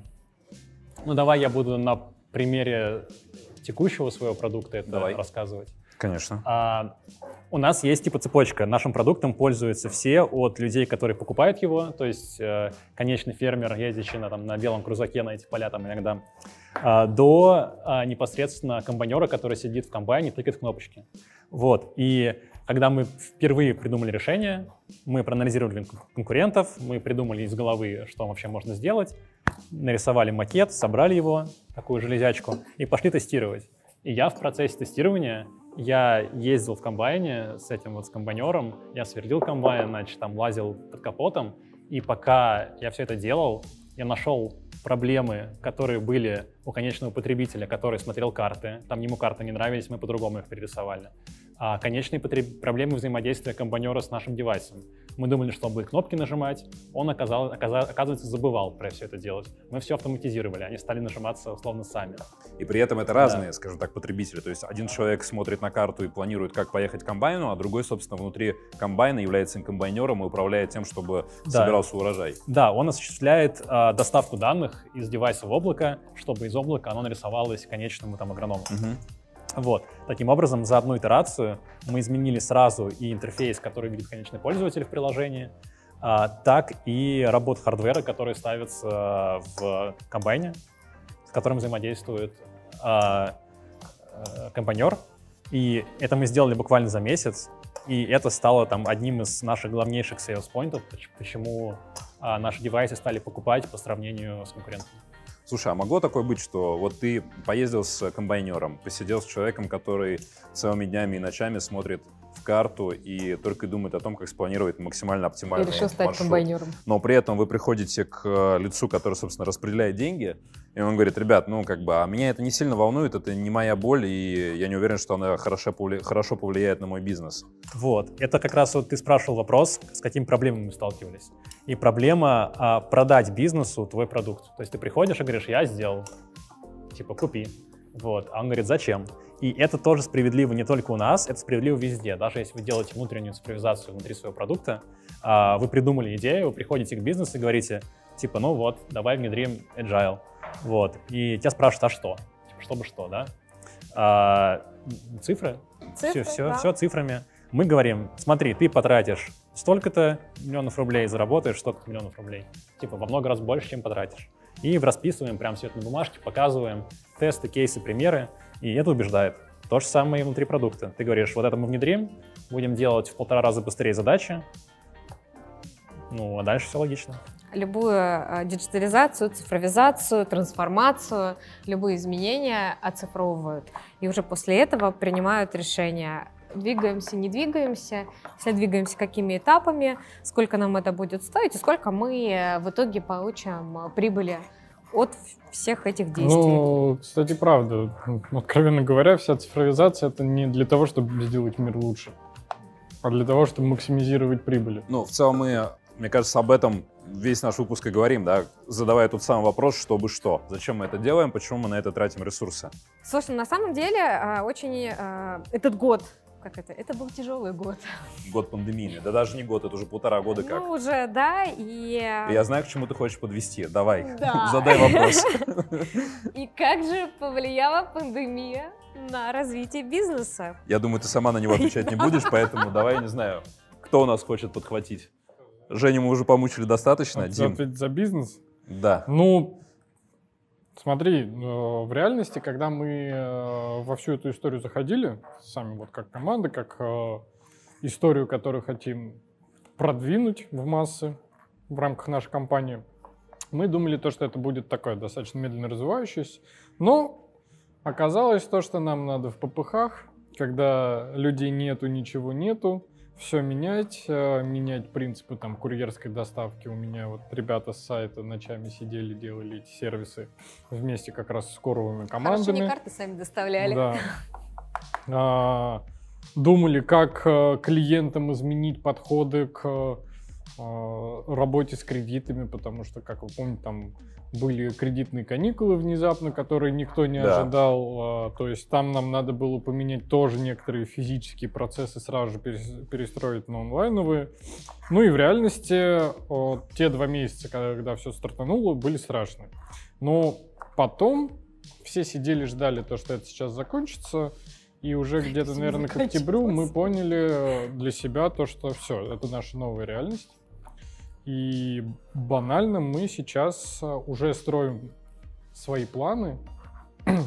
ну, давай я буду на примере текущего своего продукта это Давай. рассказывать. Конечно. А, у нас есть типа цепочка. Нашим продуктом пользуются все от людей, которые покупают его, то есть э, конечный фермер, ездящий на, там, на белом крузаке на эти поля там иногда, а, до а, непосредственно комбайнера, который сидит в комбайне и тыкает кнопочки. Вот. И когда мы впервые придумали решение, мы проанализировали кон- конкурентов, мы придумали из головы, что вообще можно сделать, нарисовали макет, собрали его, такую железячку, и пошли тестировать. И я в процессе тестирования, я ездил в комбайне с этим вот с комбайнером, я свердил комбайн, значит, там лазил под капотом, и пока я все это делал, я нашел проблемы, которые были у конечного потребителя, который смотрел карты. Там ему карты не нравились, мы по-другому их перерисовали. А конечные потреб- проблемы взаимодействия комбайнера с нашим девайсом. Мы думали, что он будет кнопки нажимать, он, оказал, оказа- оказывается, забывал про все это делать. Мы все автоматизировали, они стали нажиматься условно сами. И при этом это разные, скажем так, потребители. То есть один человек смотрит на карту и планирует, как поехать к комбайну, а другой, собственно, внутри комбайна является комбайнером и управляет тем, чтобы Да. собирался урожай. Да, он осуществляет а, доставку данных из девайса в облако, чтобы из облака оно нарисовалось конечному там агроному. Вот. Таким образом, за одну итерацию мы изменили сразу и интерфейс, который видит конечный пользователь в приложении, а, так и работу хардвера, который ставится в комбайне, с которым взаимодействует а, э, комбайнер. И это мы сделали буквально за месяц, и это стало там одним из наших главнейших sales поинтов, поч- почему а, наши девайсы стали покупать по сравнению с конкурентами. Слушай, а могло такое быть, что вот ты поездил с комбайнером, посидел с человеком, который целыми днями и ночами смотрит в бизнес-карту и только думает о том, как спланировать максимально И оптимальный решил стать маршрут. комбайнером. Но при этом вы приходите к э, лицу, который, собственно, распределяет деньги, и он говорит, ребят, ну, как бы, а меня это не сильно волнует, это не моя боль, и я не уверен, что она хорошо, повли- хорошо повлияет на мой бизнес. Вот, это как раз вот ты спрашивал вопрос, с какими проблемами мы сталкивались. И проблема а, продать бизнесу твой продукт. То есть ты приходишь и говоришь, я сделал, типа купи. Вот, а он говорит, зачем? И это тоже справедливо не только у нас, это справедливо везде. Даже если вы делаете внутреннюю цифровизацию внутри своего продукта, а, вы придумали идею, вы приходите к бизнесу и говорите, типа, ну вот, давай внедрим agile. Вот, и тебя спрашивают, а что? Типа, чтобы что, да? А, цифры, Цифры, все, все, да. все цифрами. Мы говорим, смотри, ты потратишь столько-то миллионов рублей, заработаешь столько-то миллионов рублей. Типа во много раз больше, чем потратишь. И расписываем прям все это на бумажке, показываем тесты, кейсы, примеры, и это убеждает. То же самое и внутри продукта. Ты говоришь, вот это мы внедрим, будем делать в полтора раза быстрее задачи, ну, а дальше все логично. Любую э, диджитализацию, цифровизацию, трансформацию, любые изменения оцифровывают. И уже после этого принимают решения, двигаемся, не двигаемся, если двигаемся, какими этапами, сколько нам это будет стоить и сколько мы э, в итоге получим э, прибыли от всех этих действий. Ну, кстати, правда. Ну, Откровенно говоря, вся цифровизация это не для того, чтобы сделать мир лучше, а для того, чтобы максимизировать прибыли. Ну, в целом мы, мне кажется, об этом весь наш выпуск и говорим, да, задавая тот самый вопрос, чтобы что. Зачем мы это делаем, почему мы на это тратим ресурсы. Слушай, на самом деле э, очень этот год, как это, это был тяжелый год. Год пандемийный, да даже не год, это уже полтора года как. Ну, уже, да, и... э, Я знаю, к чему ты хочешь подвести. Давай, Да. [LAUGHS] задай вопрос. [LAUGHS] И как же повлияла пандемия на развитие бизнеса? Я думаю, ты сама на него отвечать не будешь, [LAUGHS] поэтому давай, не знаю, кто у нас хочет подхватить. Женю мы уже помучили достаточно. Дим, за бизнес? да. Ну, смотри, э, в реальности, когда мы э, во всю эту историю заходили, сами вот как команда, как э, историю, которую хотим продвинуть в массы в рамках нашей компании, мы думали то, что это будет такое достаточно медленно развивающееся, но оказалось то, что нам надо в ППХ, когда людей нету, ничего нету, все менять, э, менять принципы там курьерской доставки. У меня вот ребята с сайта ночами сидели, делали эти сервисы вместе как раз с коровыми Хорошо, командами. не карты сами доставляли. Да. А, думали, как э, клиентам изменить подходы к э, работе с кредитами, потому что, как вы помните, там были кредитные каникулы внезапно, которые никто не Да. ожидал. а, То есть там нам надо было поменять тоже некоторые физические процессы, сразу же перес- перестроить на онлайновые. Ну и в реальности те два месяца, когда все стартануло, были страшные. Но потом все сидели, ждали то, что это сейчас закончится. И уже где-то, наверное, к октябрю мы поняли э, для себя то, что все, это наша новая реальность. И банально мы сейчас э, уже строим свои планы. [CLEARS THROAT]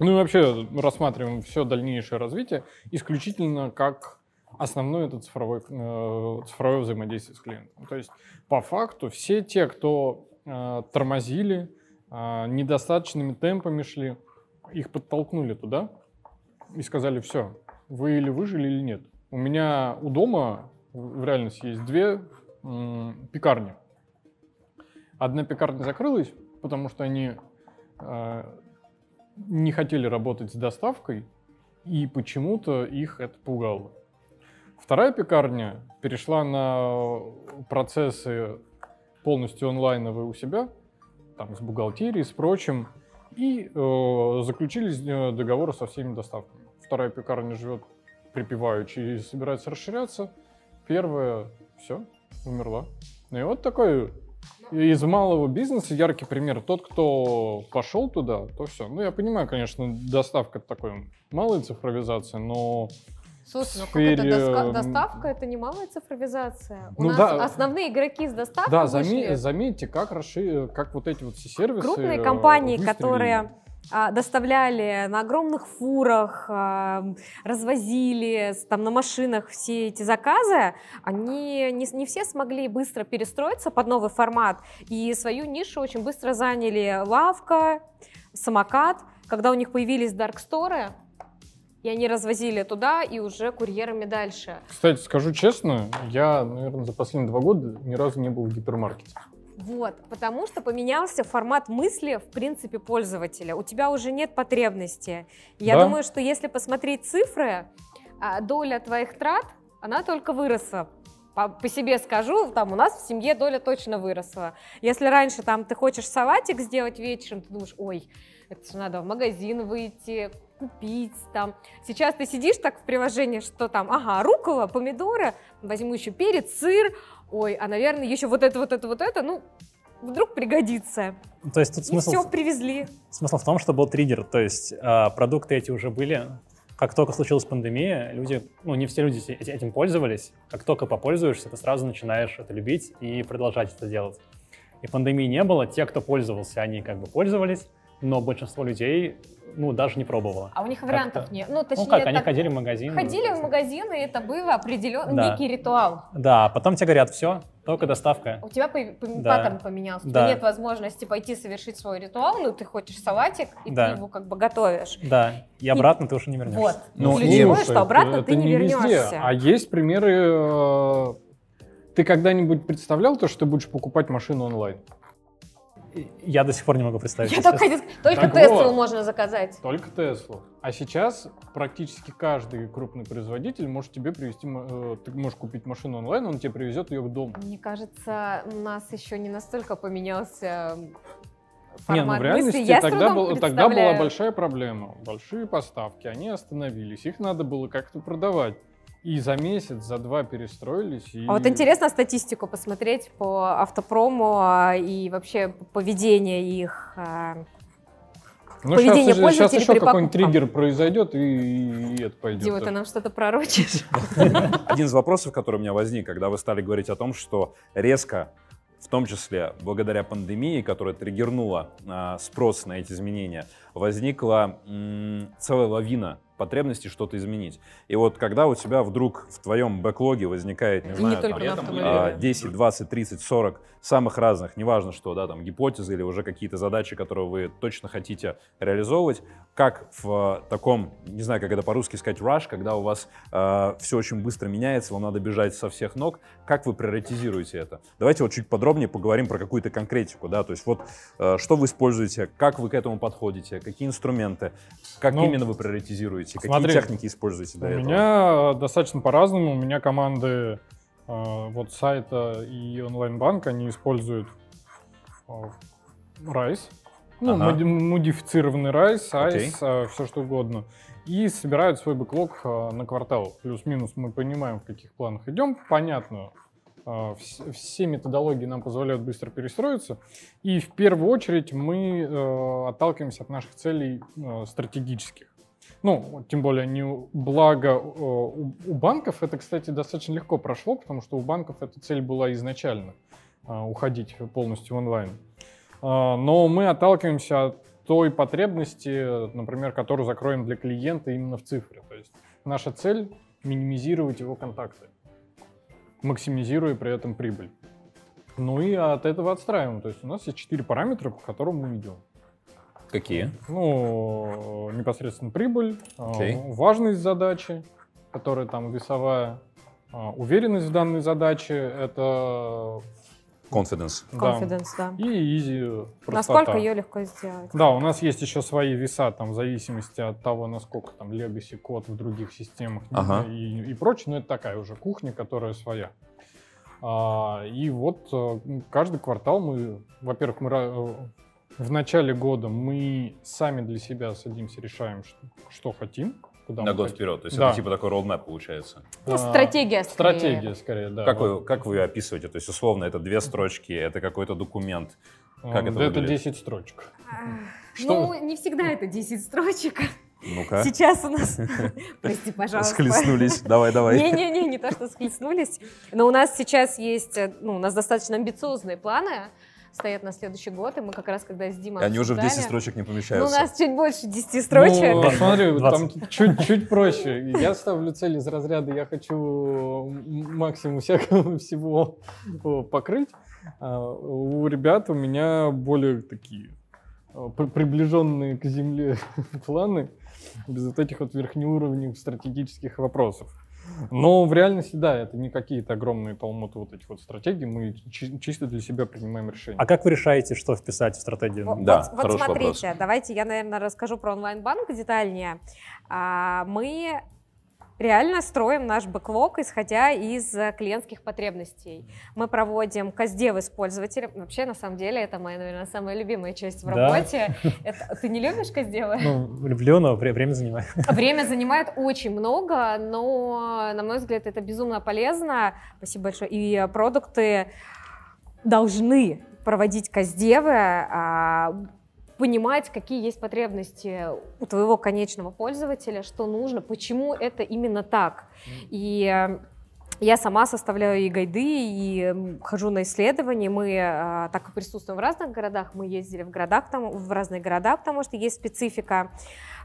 Ну и вообще рассматриваем все дальнейшее развитие исключительно как основное это цифровой, э, цифровое взаимодействие с клиентом. То есть по факту все те, кто э, тормозили, э, недостаточными темпами шли, их подтолкнули туда и сказали, все, вы или выжили, или нет. У меня у дома в реальности есть две пекарни. Одна пекарня закрылась, потому что они э, не хотели работать с доставкой, и почему-то их это пугало. Вторая пекарня перешла на процессы полностью онлайновые у себя, там с бухгалтерией, с прочим, и э, заключили с- э, договоры со всеми доставками. Вторая пекарня живет припеваючи и собирается расширяться. Первая, все, умерла. Ну и вот такой из малого бизнеса яркий пример. Тот, кто пошел туда, то все. Ну, я понимаю, конечно, доставка такой малая цифровизация, но Слушай, ну сфере, доставка, это не малая цифровизация. У Ну нас да. основные игроки с доставкой да, заме- заметьте, как, расши- как вот эти вот все сервисы Крупные э, компании, выстрелили. которые доставляли на огромных фурах, а, развозили там на машинах все эти заказы, они не, не все смогли быстро перестроиться под новый формат и свою нишу очень быстро заняли лавка, самокат. Когда у них появились дарксторы, И они развозили туда и уже курьерами дальше. Кстати, скажу честно, я, наверное, за последние два года ни разу не был в гипермаркете. Вот, потому что поменялся формат мысли, в принципе, пользователя. У тебя уже нет потребности. Я Да. думаю, что если посмотреть цифры, а, доля твоих трат, она только выросла. По, по себе скажу, там у нас в семье доля точно выросла. Если раньше там ты хочешь салатик сделать вечером, ты думаешь, ой, это же надо в магазин выйти, купить там. Сейчас ты сидишь так в приложении, что там, ага, рукола, помидоры, возьму еще перец, сыр, ой, а, наверное, еще вот это, вот это, вот это, ну, вдруг пригодится. То есть тут И смысл, все привезли. смысл в том, что был триггер. То есть а, продукты эти уже были. Как только случилась пандемия, люди, ну не все люди эти- этим пользовались. Как только попользуешься, ты сразу начинаешь это любить и продолжать это делать. И пандемии не было, те, кто пользовался, они как бы пользовались, но большинство людей, ну, даже не пробовало. А у них вариантов Как-то. нет. Ну, точнее, ну как, они так, ходили в магазин. ходили в магазин, и это было определенный Да. некий ритуал. Да, а потом тебе говорят, все, только доставка. У тебя по- по- Да. паттерн поменялся. У Да. тебя нет возможности пойти совершить свой ритуал, но ты хочешь салатик, и Да. ты его как бы готовишь. Да, и обратно ты уже не вернешься. Вот. Ну, Ключевое, слушай, что обратно это ты не, везде. вернешься. А есть примеры... э, Ты когда-нибудь представлял то, что ты будешь покупать машину онлайн? Я до сих пор не могу представить. Я только, только Теслу вот. можно заказать. Только Теслу. А сейчас практически каждый крупный производитель может тебе привезти... э, Ты можешь купить машину онлайн, он тебе привезет ее в дом. Мне кажется, у нас еще не настолько поменялся Не, ну формат в реальности мысли. Я тогда, был- тогда была большая проблема. Большие поставки, они остановились. Их надо было как-то продавать. И за месяц, за два перестроились. И... А вот интересно статистику посмотреть по автопрому а, и вообще поведение их. а. Ну, поведение сейчас, сейчас пользователей еще при какой-нибудь триггер произойдет, и, и это пойдет. Дима, ты нам что-то пророчишь? Один из вопросов, который у меня возник, когда вы стали говорить о том, что резко, в том числе благодаря пандемии, которая триггернула а, спрос на эти изменения, возникла м, целая лавина потребностей что-то изменить. И вот когда у тебя вдруг в твоем бэклоге возникает, не И знаю, не там, на а, автомобиле. 10, 20, 30, 40 самых разных, неважно что, да, там гипотезы или уже какие-то задачи, которые вы точно хотите реализовывать, как в э, таком, не знаю, как это по-русски сказать, rush, когда у вас все очень быстро меняется, вам надо бежать со всех ног, как вы приоритизируете это? Давайте вот чуть подробнее поговорим про какую-то конкретику, да, то есть вот э, что вы используете, как вы к этому подходите, какие инструменты, как Ну, именно вы приоритизируете, смотри, какие техники используете для У этого? меня достаточно по-разному. У меня команды э, вот сайта и онлайн-банк, они используют э, RISE. Ну, Ага. моди- модифицированный RISE, Окей. ICE, все что угодно. И собирают свой бэклог э, на квартал. Плюс-минус мы понимаем, в каких планах идем. Понятно, вс- все методологии нам позволяют быстро перестроиться. И в первую очередь мы э, отталкиваемся от наших целей э, стратегических. Ну, тем более, не благо э, у, банков это, кстати, достаточно легко прошло, потому что у банков эта цель была изначально уходить полностью в онлайн. А, Но мы отталкиваемся от той потребности, например, которую закроем для клиента именно в цифре. То есть наша цель минимизировать его контакты, максимизируя при этом прибыль. Ну и от этого отстраиваем. То есть у нас есть четыре параметра, по которым мы идем. Какие? Ну, непосредственно прибыль, а, Окей. важность задачи, которая там весовая, а, уверенность в данной задаче, это Confidence. да, Confidence, да. и изи простота. Насколько ее легко сделать? Да, у нас есть еще свои веса, там, в зависимости от того, насколько там legacy код в других системах Ага. и, и прочее, но это такая уже кухня, которая своя. А, и вот э, каждый квартал мы, во-первых, мы э, в начале года мы сами для себя садимся, решаем, что, что хотим, куда На мы год хотим. вперед. То есть Да. это типа такой roadmap получается. Ну, А, стратегия скорее. Стратегия, скорее, да. Как, Вот. вы, как вы ее описываете? То есть, условно, это две строчки, это какой-то документ. как А, это это выглядит? 10 строчек. Ну, не всегда это 10 строчек. Ну-ка. Сейчас у нас... [LAUGHS] Прости, пожалуйста. Схлестнулись. Давай, давай. Не-не-не, не то, что схлестнулись. Но у нас сейчас есть, э, ну, у нас достаточно амбициозные планы стоят на следующий год, и мы как раз, когда с Димой Они уже в 10 обсуждали- строчек не Ну, у помещаются. нас чуть больше 10 строчек. Ну, смотри, [LAUGHS] там 20. чуть-чуть проще. Я ставлю цель из разряда, я хочу максимум всякого [LAUGHS] всего покрыть. А у ребят у меня более такие при- приближенные к земле [LAUGHS] планы, без вот этих вот верхнеуровневых стратегических вопросов. Но в реальности, да, это не какие-то огромные талмуты вот этих вот стратегий, мы чи- чисто для себя принимаем решения. А как вы решаете, что вписать в стратегию? Вот, Да, вот- вот смотрите, вопрос. давайте я, наверное, расскажу про онлайн-банк детальнее. А, Мы реально строим наш бэклог, исходя из э, клиентских потребностей. Мы проводим каздев с пользователем. Вообще, на самом деле, это моя, наверное, самая любимая часть в Да? работе. [LAUGHS] Это- Ты не любишь каздевы? Ну, люблю, но вре- время занимает. [LAUGHS] Время занимает очень много, но, на мой взгляд, это безумно полезно. Спасибо большое. И продукты должны проводить каздевы, а, понимать, какие есть потребности у твоего конечного пользователя, что нужно, почему это именно так. И э, я сама составляю и гайды, и хожу на исследования. Мы, э, так как присутствуем в разных городах, мы ездили в, городах, там, в разные города, потому что есть специфика.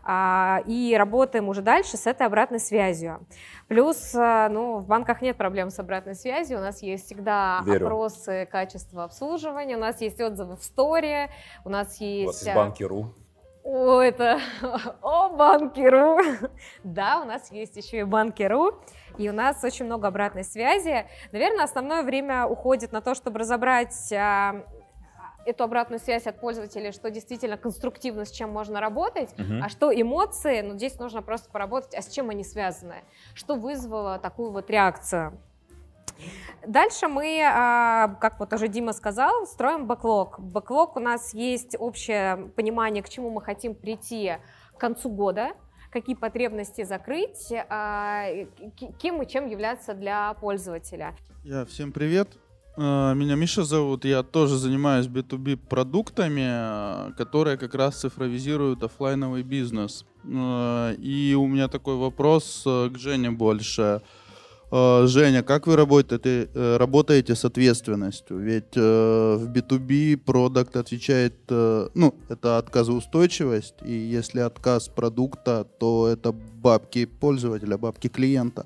А, И работаем уже дальше с этой обратной связью. Плюс, э, ну, в банках нет проблем с обратной связью. У нас есть всегда Верю. опросы качества обслуживания, у нас есть отзывы в сторе, у нас У есть... вас есть э, банки.ру. о, это... [LAUGHS] О, банки.ру. [LAUGHS] Да, у нас есть еще и банки.ру. И у нас очень много обратной связи. Наверное, основное время уходит на то, чтобы разобрать а, эту обратную связь от пользователей, что действительно конструктивно, с чем можно работать, Мгм. а что эмоции, ну здесь нужно просто поработать, а с чем они связаны, что вызвало такую вот реакцию. Дальше мы, а, как вот уже Дима сказал, строим бэклог. Бэклог у нас есть общее понимание, к чему мы хотим прийти к концу года, какие потребности закрыть, а, кем и чем являться для пользователя. Я всем привет. Э, Меня Миша зовут. Я тоже занимаюсь B2B продуктами, э, которые как раз цифровизируют оффлайновый бизнес. Э, И у меня такой вопрос к Жене больше. Женя, как вы работаете, э, работаете с ответственностью? Ведь э, в B2B продукт отвечает, э, ну, это отказоустойчивость, и если отказ продукта, то это бабки пользователя, бабки клиента.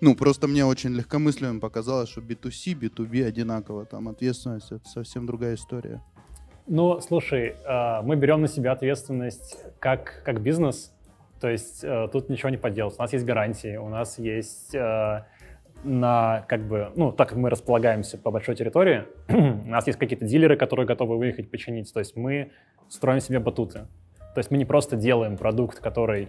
Ну, просто мне очень легкомысленным показалось, что B2C, B2B одинаково. Там ответственность — это совсем другая история. Ну, слушай, э, мы берем на себя ответственность как, как бизнес, то есть э, тут ничего не поделать. У нас есть гарантии, у нас есть э, на, как бы, ну, так как мы располагаемся по большой территории, [CLEARS THROAT] у нас есть какие-то дилеры, которые готовы выехать починить, то есть мы строим себе батуты. То есть мы не просто делаем продукт, который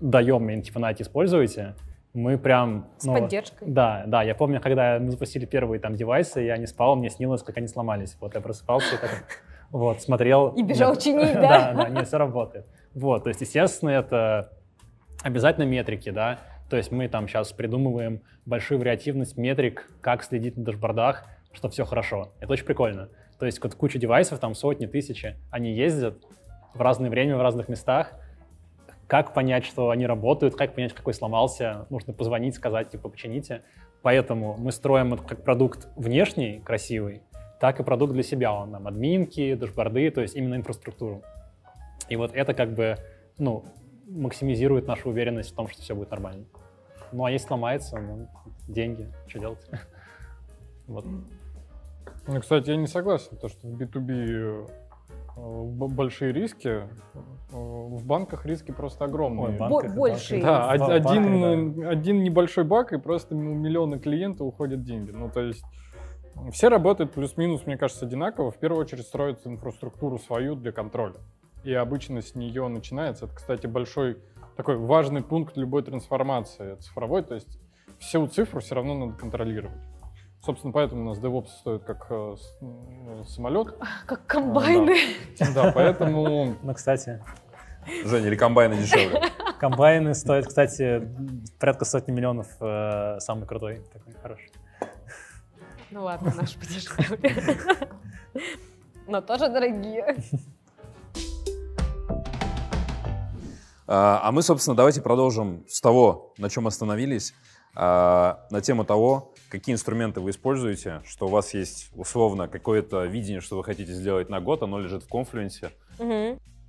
даем им, типа, нате, используйте, мы прям... С ну, поддержкой. Да, да, я помню, когда мы запустили первые там девайсы, я не спал, мне снилось, как они сломались. Вот я просыпался так [LAUGHS] вот, смотрел. И бежал Нет. чинить, [LAUGHS] да? Да, да, нет, все работает. Вот, то есть, естественно, это обязательно метрики, да, то есть мы там сейчас придумываем большую вариативность метрик, как следить на дашбордах, что все хорошо. Это очень прикольно. То есть вот куча девайсов, там сотни, тысячи, они ездят в разное время, в разных местах, как понять, что они работают, как понять, какой сломался, нужно позвонить, сказать, типа, почините. Поэтому мы строим это как продукт внешний, красивый, так и продукт для себя. Он нам админки, дашборды, то есть именно инфраструктуру. И вот это как бы, ну, максимизирует нашу уверенность в том, что все будет нормально. Ну, а если сломается, ну, деньги, что делать? [LAUGHS] Вот. Ну, кстати, я не согласен, то, что в B2B э, б- большие риски, э, в банках риски просто огромные. Ой, банк большие. Да, банк. од- В банках, один, один небольшой баг, и просто у миллиона клиентов уходят деньги. Ну, то есть все работают плюс-минус, мне кажется, одинаково. В первую очередь строят инфраструктуру свою для контроля. И обычно с нее начинается. Это, кстати, большой такой важный пункт любой трансформации цифровой. То есть всю цифру все равно надо контролировать. Собственно, поэтому у нас DevOps стоит как э, м, самолет. [LAUGHS] Как комбайны. Да, поэтому [LAUGHS] Ну, кстати, Женя, или комбайны дешевле? [LAUGHS] комбайны стоят, кстати, порядка сотни миллионов, э, самый крутой, такой хороший. Ну ладно, наши подешевле. Но тоже дорогие. А а мы, собственно, давайте продолжим с того, на чем остановились, на тему того, какие инструменты вы используете, что у вас есть условно какое-то видение, что вы хотите сделать на год, оно лежит в конфлюенсе,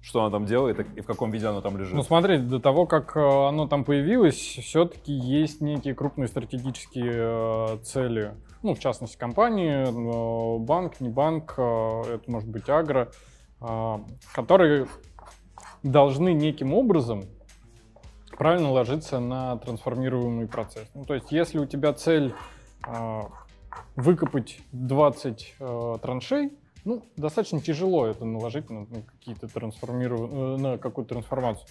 что оно там делает и в каком виде оно там лежит. Ну, смотри, до того, как э, оно там появилось, все-таки есть некие крупные стратегические э, цели. Ну, в частности, компании, э, банк, не банк, э, это может быть агро. а, которые должны неким образом правильно ложиться на трансформируемый процесс. Ну, то есть, если у тебя цель а, выкопать 20 э, траншей, ну, достаточно тяжело это наложить на, на какие-то трансформиру... на какую-то трансформацию.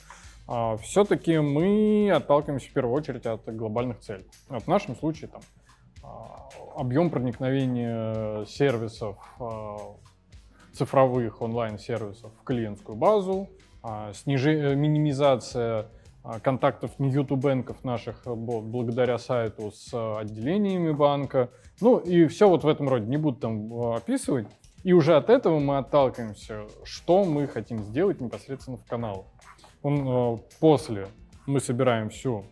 А, все-таки мы отталкиваемся в первую очередь от глобальных целей. Вот в нашем случае там а, объем проникновения сервисов а, цифровых онлайн-сервисов в клиентскую базу, снижение, минимизация а, контактов ньюту-бэнков наших э, благодаря сайту с отделениями банка. Ну и все вот в этом роде. Не буду там описывать. И уже от этого мы отталкиваемся, что мы хотим сделать непосредственно в каналах. Он, после мы собираем всю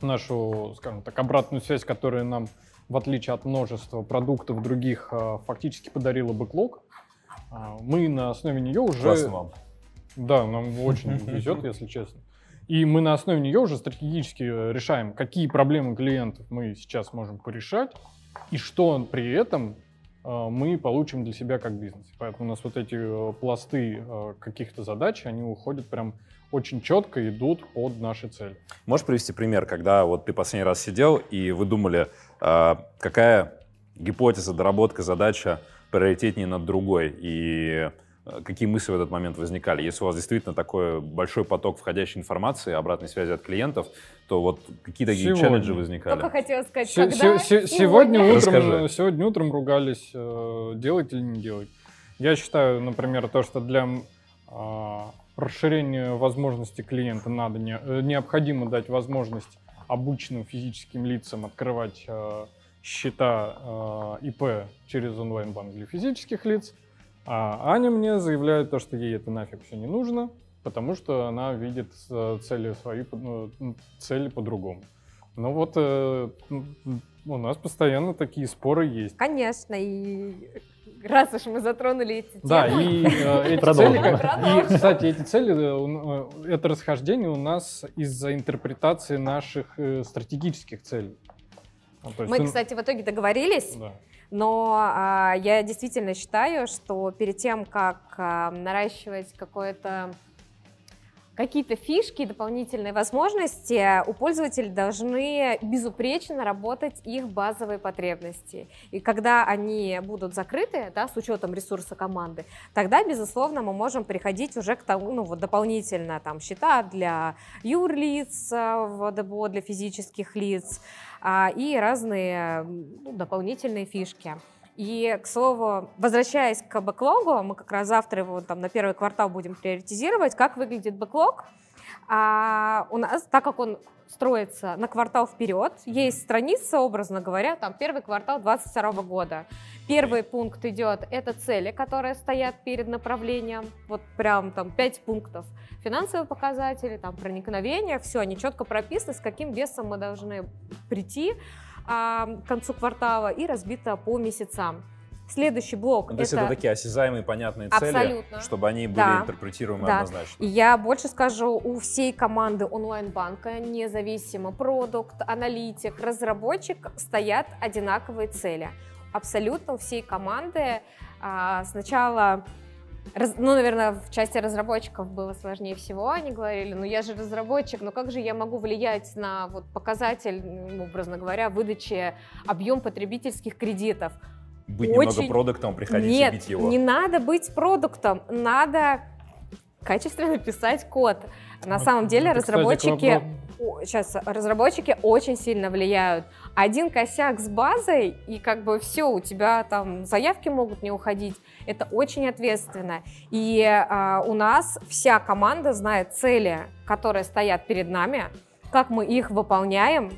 нашу, скажем так, обратную связь, которая нам, в отличие от множества продуктов других, фактически подарила бэклог. Мы на основе нее уже... Классно вам. Да, нам очень везет, если честно. И мы на основе нее уже стратегически э, решаем, какие проблемы клиентов мы сейчас можем порешать, и что при этом э, мы получим для себя как бизнес. Поэтому у нас вот эти э, пласты каких-то задач, они уходят прям очень четко, идут под наши цели. Можешь привести пример, когда вот ты последний раз сидел, и вы думали, какая гипотеза, доработка, задача приоритетнее над другой, и какие мысли в этот момент возникали? Если у вас действительно такой большой поток входящей информации, обратной связи от клиентов, то вот какие такие сегодня. челленджи возникали? Только хотела сказать, се- когда? Се- сегодня, утром, сегодня утром ругались, э, делать или не делать. Я считаю, например, то, что для э, расширения возможностей клиента надо не, э, необходимо дать возможность обычным физическим лицам открывать э, счета э, ИП через онлайн-банк для физических лиц – а Аня мне заявляет то, что ей это нафиг все не нужно, потому что она видит э, цели свои, ну, цели по-другому. Ну вот э, у нас постоянно такие споры есть. Конечно, и раз уж мы затронули эти темы. Да, и э, эти цели, [LAUGHS] и, кстати, эти цели, э, это расхождение у нас из-за интерпретации наших э, стратегических целей. Ну, мы, кстати, в итоге договорились. Да но а, я действительно считаю, что перед тем, как а, наращивать какое-то какие-то фишки, дополнительные возможности, у пользователей должны безупречно работать их базовые потребности. И когда они будут закрыты, да, с учетом ресурса команды, тогда, безусловно, мы можем переходить уже к тому, ну, вот дополнительно там счета для юрлиц в ДБО, для физических лиц а, и разные ну, дополнительные фишки. И, к слову, возвращаясь к бэклогу, мы как раз завтра его там на первый квартал будем приоритизировать, как выглядит бэклог. А у нас, так как он строится на квартал вперед, есть страница, образно говоря, там первый квартал 2022 года. Первый пункт идет, это цели, которые стоят перед направлением, вот прям там 5 пунктов. Финансовые показатели, там проникновение, все, они четко прописаны, с каким весом мы должны прийти а, к концу квартала и разбито по месяцам. Следующий блок. Ну, то есть это такие осязаемые, понятные цели, чтобы они были да. интерпретируемы да. однозначно. Я больше скажу, у всей команды онлайн-банка, независимо продукт, аналитик, разработчик, стоят одинаковые цели. Абсолютно у всей команды а, сначала Раз, ну, наверное, в части разработчиков было сложнее всего. Они говорили, ну я же разработчик, но как же я могу влиять на вот, показатель, ну, образно говоря, выдачи объем потребительских кредитов? Быть Очень... немного продуктом, приходить Нет, и бить его. не надо быть продуктом, надо качественно писать код. На ну, самом деле это, разработчики... Кстати, сейчас разработчики очень сильно влияют. Один косяк с базой, и как бы все, у тебя там заявки могут не уходить. Это очень ответственно. И а, у нас вся команда знает цели, которые стоят перед нами, как мы их выполняем.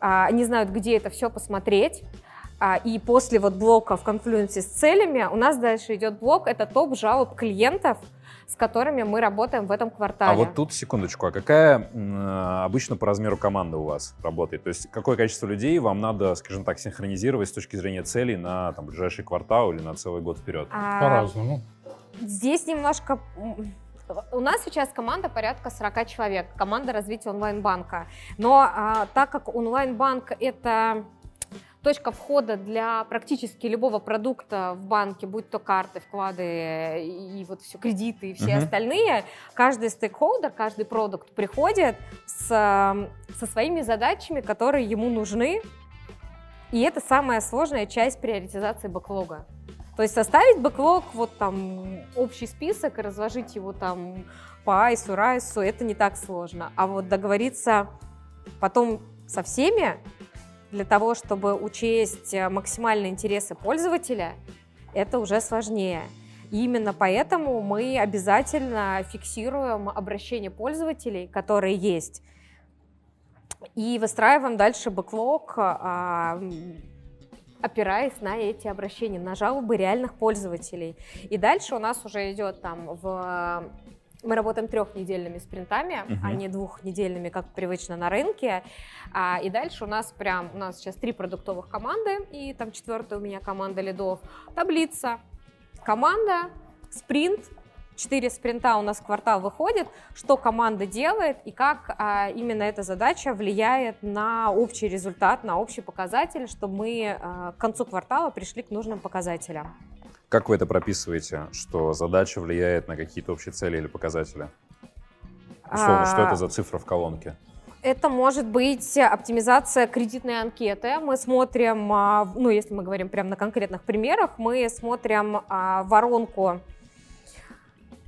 А, они знают, где это все посмотреть. А, и после вот блока в конфлюенсе с целями у нас дальше идет блок, это топ жалоб клиентов – с которыми мы работаем в этом квартале. А вот тут, секундочку, а какая обычно по размеру команда у вас работает? То есть какое количество людей вам надо, скажем так, синхронизировать с точки зрения целей на там, ближайший квартал или на целый год вперед? А, По-разному. Здесь немножко... У нас сейчас команда порядка 40 человек, команда развития онлайн-банка. Но а, так как онлайн-банк это точка входа для практически любого продукта в банке, будь то карты, вклады и вот все кредиты и все Мгм. остальные, каждый стейкхолдер, каждый продукт приходит с, э, со своими задачами, которые ему нужны, и это самая сложная часть приоритизации бэклога. То есть составить бэклог, вот там общий список и разложить его там по айсу, райсу, это не так сложно. А вот договориться потом со всеми для того, чтобы учесть э, максимальные интересы пользователя, это уже сложнее. И именно поэтому мы обязательно фиксируем обращения пользователей, которые есть, и выстраиваем дальше бэклог, а, опираясь на эти обращения, на жалобы реальных пользователей. И дальше у нас уже идет там в... Мы работаем трехнедельными спринтами, Мгм. а не двухнедельными, как привычно на рынке. А, и дальше у нас прям, у нас сейчас три продуктовых команды, и там четвертая у меня команда лидов. Таблица, команда, спринт, четыре спринта у нас в квартал выходит, что команда делает и как а, именно эта задача влияет на общий результат, на общий показатель, чтобы мы а, к концу квартала пришли к нужным показателям. Как вы это прописываете, что задача влияет на какие-то общие цели или показатели? Условно, что А, это за цифра в колонке? Это может быть оптимизация кредитной анкеты. Мы смотрим, а, ну, если мы говорим прямо на конкретных примерах, мы смотрим а, воронку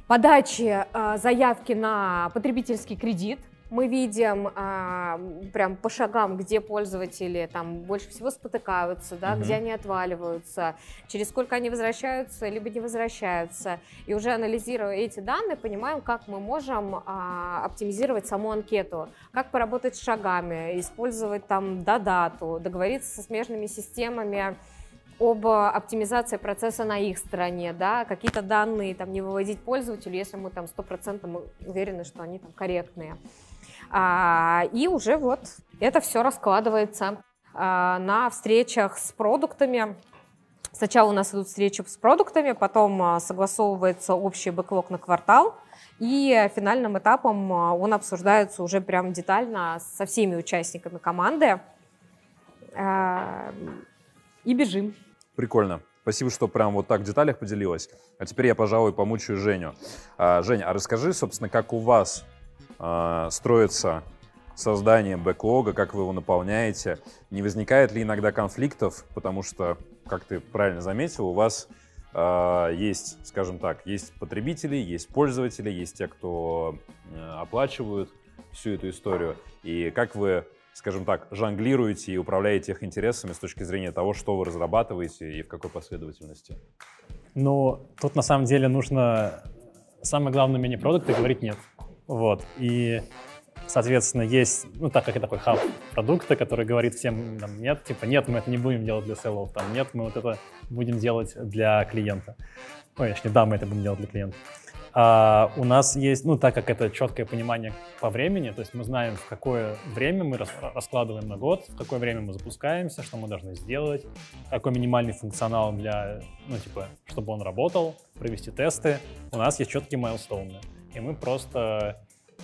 подачи а, заявки на потребительский кредит. Мы видим а, прям по шагам, где пользователи там больше всего спотыкаются, да, Мгм. где они отваливаются, через сколько они возвращаются, либо не возвращаются. И уже анализируя эти данные, понимаем, как мы можем а, оптимизировать саму анкету, как поработать с шагами, использовать там додату, договориться со смежными системами об оптимизации процесса на их стороне, да, какие-то данные там не выводить пользователю, если мы там 100% уверены, что они там корректные. А, и уже вот это все раскладывается а, на встречах с продуктами. Сначала у нас идут встречи с продуктами, потом а, согласовывается общий бэклог на квартал, и финальным этапом а, он обсуждается уже прям детально со всеми участниками команды. А, И бежим. Прикольно. Спасибо, что прям вот так в деталях поделилась. А теперь я, пожалуй, помучаю Женю. Жень, а расскажи, собственно, как у вас а, строится создание бэклога, как вы его наполняете. Не возникает ли иногда конфликтов, потому что, как ты правильно заметил, у вас а, есть, скажем так, есть потребители, есть пользователи, есть те, кто э, оплачивают всю эту историю. И как вы скажем так, жонглируете и управляете их интересами с точки зрения того, что вы разрабатываете и в какой последовательности? Ну, тут на самом деле нужно самое главное мини-продукты говорить нет. Вот. И, соответственно, есть, ну, так как и такой хаб продукта, который говорит всем нам нет, типа, нет, мы это не будем делать для селлов, там, нет, мы вот это будем делать для клиента. Ой, точнее, да, мы это будем делать для клиента. А у нас есть, ну, так как это четкое понимание по времени, то есть мы знаем, в какое время мы рас- раскладываем на год, в какое время мы запускаемся, что мы должны сделать, какой минимальный функционал для, ну, типа, чтобы он работал, провести тесты. У нас есть четкие майлстоуны. И мы просто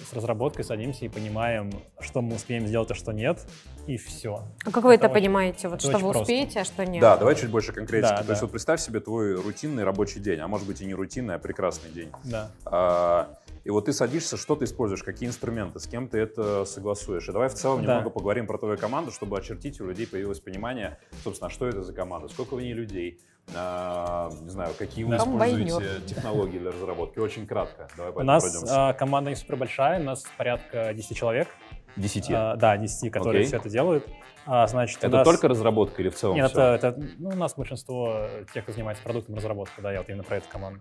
с разработкой садимся и понимаем, что мы успеем сделать, а что нет, и все. А как вы это, Это очень- понимаете? Вот это что вы просто. успеете, а что нет? Да, давай чуть больше конкретики. Да, То есть да. вот представь себе твой рутинный рабочий день, а может быть и не рутинный, а прекрасный день. Да. А, И вот ты садишься, что ты используешь, какие инструменты, с кем ты это согласуешь. И давай в целом Да. немного поговорим про твою команду, чтобы очертить у людей появилось понимание, собственно, что это за команда, сколько в ней людей, а, не знаю, какие вы Комбайнер. используете технологии для разработки. Очень кратко. Давай по У нас пройдемся. а, команда не супер большая, у нас порядка 10 человек. Десяти. А, да, 10, которые Окей. все это делают. А, значит, это нас- только разработка или в целом Нет, всё? это, это, ну, у нас большинство тех, кто занимается продуктом разработки, да, я вот именно про эту команду.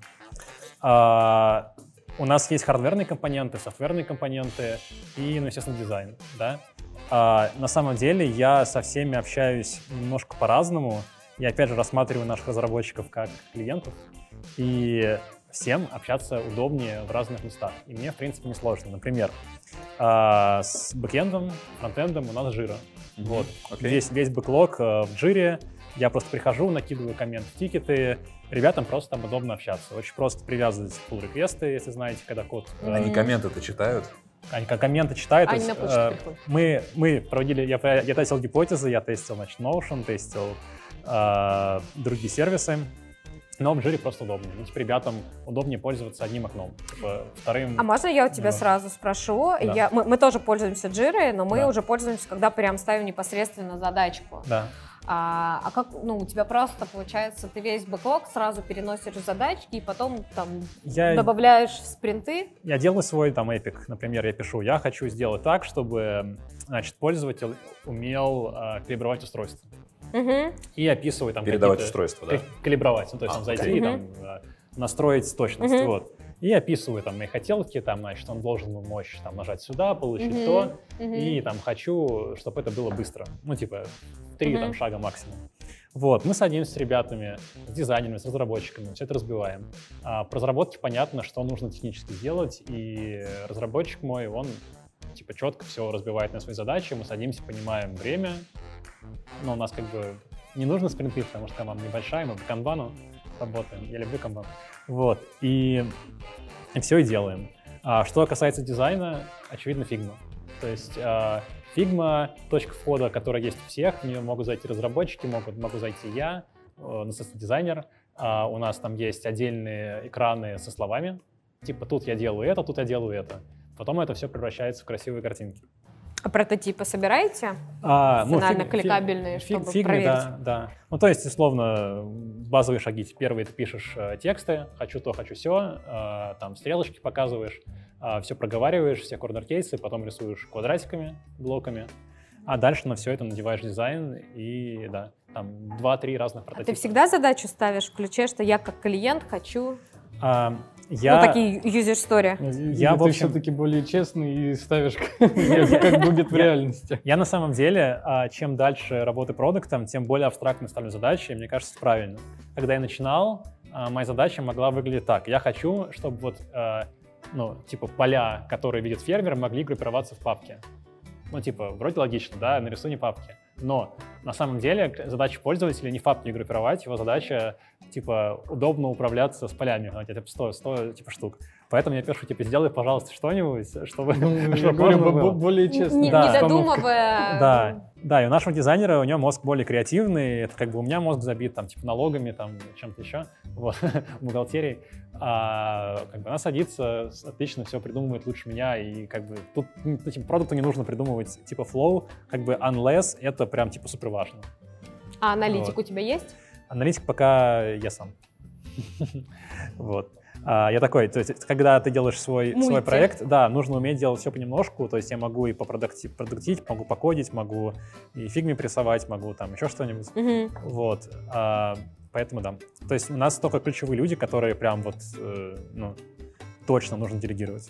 А, у нас есть хардверные компоненты, софтверные компоненты и, ну, естественно, дизайн, да. А, на самом деле я со всеми общаюсь немножко по-разному. Я, опять же, рассматриваю наших разработчиков как клиентов, и всем общаться удобнее в разных местах. И мне, в принципе, не сложно. Например, а, с бэкэндом, фронтендом у нас жира. Мгм. Вот. Окей. Весь, весь бэклог э, в джире. Я просто прихожу, накидываю коммент в тикеты. Ребятам просто там удобно общаться. Очень просто привязывать pull реквесты если знаете, когда код... э, Они комменты-то читают? они как комменты читают. Они есть, на почту э, мы, мы проводили, я, я тестил гипотезы, я тестил, значит, Notion, тестил э, другие сервисы. Но в Jira просто удобнее. Ну, типа, ребятам удобнее пользоваться одним окном. Типа, вторым... А можно я у тебя Да. сразу спрошу? Да. Я, мы, мы тоже пользуемся Jira, но мы Да. уже пользуемся, когда прям ставим непосредственно задачку. Да. А, а как, ну, у тебя просто получается, ты весь бэклог сразу переносишь задачки и потом там Я, добавляешь в спринты. я делаю свой там эпик. Например, я пишу, я хочу сделать так, чтобы значит, пользователь умел э, калибровать устройство. Мгм. И описываю там Передавать устройство, да? Кали- Калибровать, ну, то есть А, там зайти окей. и там э, настроить точность, Мгм. вот. И описываю там мои хотелки, там, значит, он должен мочь там нажать сюда, получить Мгм. то, Мгм. и там хочу, чтобы это было быстро. Ну, типа, три Мгм. там шага максимум. Вот, мы садимся с ребятами, с дизайнерами, с разработчиками, все это разбиваем. А, по разработке понятно, что нужно технически сделать, и разработчик мой, он типа четко все разбивает на свои задачи, мы садимся, понимаем время, но у нас как бы не нужно спринты, потому что команда небольшая, мы по канбану работаем, я люблю канбан. Вот, и, и все и делаем. А что касается дизайна, очевидно, Figma. То есть а, Figma — точка входа, которая есть у всех, в нее могут зайти разработчики, могут, могу зайти я, э, ну, дизайнер. А, у нас там есть отдельные экраны со словами, типа тут я делаю это, тут я делаю это. Потом это все превращается в красивые картинки. А прототипы собираете? А, Финально фиг- кликабельные, фиг- чтобы фигме, проверить. Да, да. Ну, то есть, условно, базовые шаги. Первый ты пишешь э, тексты, хочу то, хочу все, там стрелочки показываешь, все проговариваешь, все corner case ы, потом рисуешь квадратиками, блоками, а дальше на все это надеваешь дизайн и, да, там два-три разных А прототипа. ты всегда задачу ставишь в ключе, что я как клиент хочу... А, я... Ну, такие user story. Я, Или в ты общем- все-таки более честный и ставишь, [LAUGHS] [LAUGHS] как будет в реальности. Я на самом деле, а, чем дальше работы продуктом, тем более абстрактно ставлю задачи, и мне кажется, это правильно. Когда я начинал, а, моя задача могла выглядеть так. Я хочу, чтобы вот, а, ну, типа, поля, которые видит фермер, могли группироваться в папке. Ну, типа, вроде логично, да, нарисуй не папки. Но на самом деле задача пользователя не в папке группировать, его задача, типа, удобно управляться с полями, типа, 100, 100 типа, штук. Поэтому я пишу, типа, сделай, пожалуйста, что-нибудь, чтобы... Ну, чтобы говорю, было. бо- более честно. Не, Да. не додумывая... Да, да, и у нашего дизайнера, у него мозг более креативный, это как бы у меня мозг забит там типа налогами, там чем-то еще, [LAUGHS] вот, бухгалтерией, а как бы она садится, отлично все придумывает лучше меня, и как бы тут типа, продукту не нужно придумывать типа flow, как бы unless это прям типа супер важно. А аналитик Вот. у тебя есть? Аналитик пока я сам. [LAUGHS] Вот. А, я такой, то есть, когда ты делаешь свой, свой проект, да, нужно уметь делать все понемножку, то есть я могу и попродуктить, продуктить, могу покодить, могу и фигме прессовать, могу там еще что-нибудь. Мгм. Вот. а, поэтому да. То есть у нас только ключевые люди, которые прям вот, э, ну, точно нужно делегировать.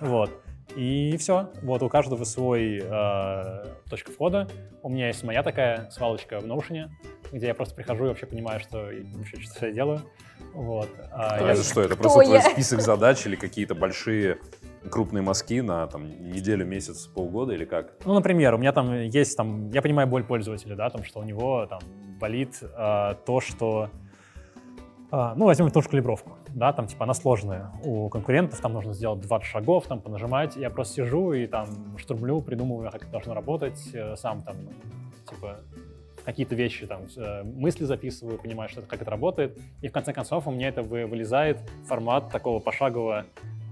Вот. И все. Вот у каждого свой э, точка входа. У меня есть моя такая свалочка в Notion, где я просто прихожу и вообще понимаю, что вообще что я делаю. Вот. А А я- это что, это Кто просто твой я? список задач или какие-то большие крупные мазки на там неделю, месяц, полгода или как? Ну, например, у меня там есть там, я понимаю боль пользователя, да, там, что у него там болит а, то, что, а, ну, возьмем ту же калибровку, да, там, типа, она сложная. У конкурентов там нужно сделать 20 шагов, там, понажимать. Я просто сижу и там штурмлю, придумываю, как это должно работать, э, сам там, типа, какие-то вещи, там, э, мысли записываю, понимаю, что это, как это работает. И в конце концов у меня это вы- вылезает формат такого пошагового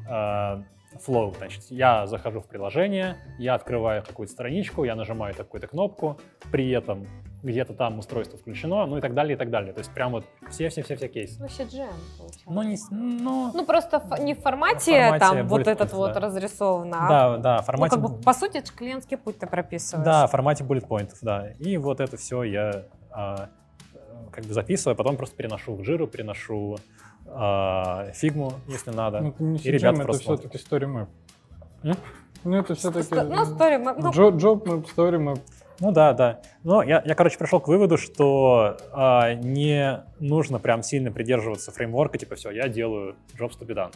э, flow. Значит, я захожу в приложение, я открываю какую-то страничку, я нажимаю такую-то кнопку, при этом где-то там устройство включено, ну и так далее, и так далее. То есть прям вот все-все-все-все кейсы. Вообще джем, получается. Ну, не, с- ну, Ну, просто ф- не в формате, В формате там вот этот points, вот да. разрисовано, а да, да, в ну, формате... как бы, по сути, это же клиентский путь ты прописываешь. Да, в формате bullet pointов, да. И вот это все я а, э, как бы записываю, а потом просто переношу в жиру, переношу а, фигму, если надо. Ну, это не И ребята это просто все-таки story map. М? Ну, это все-таки... Ну, story map, ну, Job map, story map. Ну да, да. Но я, я короче, пришел к выводу, что а, не нужно прям сильно придерживаться фреймворка, типа, все, я делаю jobs to be done.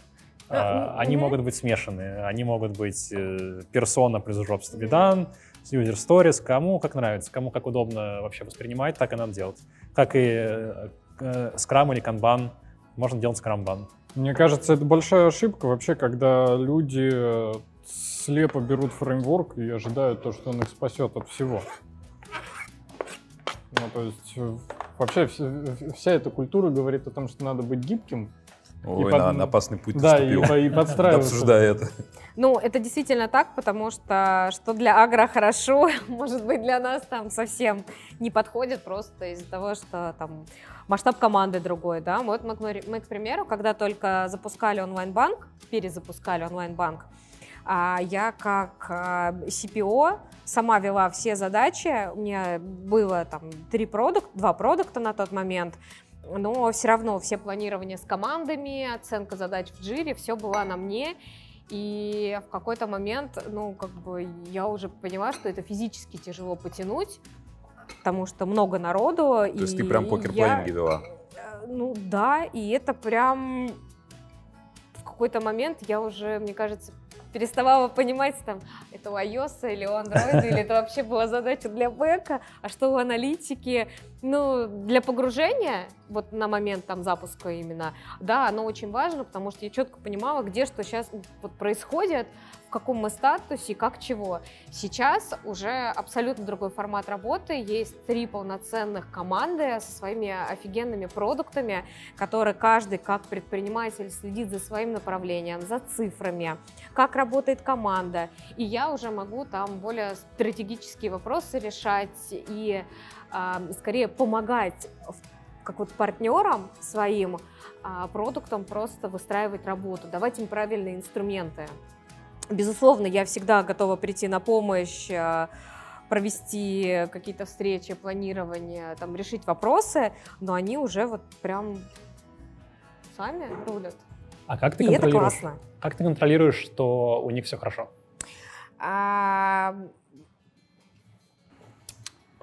А, А, они могут быть смешаны, они могут быть э, персона плюс jobs to be done, user stories, кому как нравится, кому как удобно вообще воспринимать, так и надо делать. Как и э, э, Scrum или Kanban, можно делать Scrum-бан. Мне кажется, это большая ошибка вообще, когда люди э, слепо берут фреймворк и ожидают то, что он их спасет от всего. Ну, то есть э, вообще вся, вся эта культура говорит о том, что надо быть гибким. Ой, под- на, на опасный путь Да, и, и подстраиваться. Обсуждая это. Ну, это действительно так, потому что что для агро хорошо, [LAUGHS] может быть, для нас там совсем не подходит просто из-за того, что там масштаб команды другой, да. Вот мы, мы, к примеру, когда только запускали онлайн-банк, перезапускали онлайн-банк, я как а, CPO сама вела все задачи, у меня было там три продукта, два продукта на тот момент, но все равно все планирования с командами, оценка задач в джире, все было на мне. И в какой-то момент, ну, как бы я уже поняла, что это физически тяжело потянуть, потому что много народу. То есть ты прям покер-плейнинги вела? Э, Ну да, и это прям в какой-то момент я уже, мне кажется, переставала понимать, там, это у iOS или у Android, или это вообще была задача для бэка, а что у аналитики. Ну, для погружения, вот на момент там запуска именно, да, оно очень важно, потому что я четко понимала, где что сейчас вот происходит, в каком мы статусе, как чего. Сейчас уже абсолютно другой формат работы, есть три полноценных команды со своими офигенными продуктами, которые каждый как предприниматель следит за своим направлением, за цифрами, как работает команда. И я уже могу там более стратегические вопросы решать и а, скорее помогать как вот партнерам своим а, продуктам просто выстраивать работу, давать им правильные инструменты. Безусловно, я всегда готова прийти на помощь, а, провести какие-то встречи, планирование, там, решить вопросы, но они уже вот прям сами рулят. А как ты И это классно. Как ты контролируешь, что у них все хорошо? А,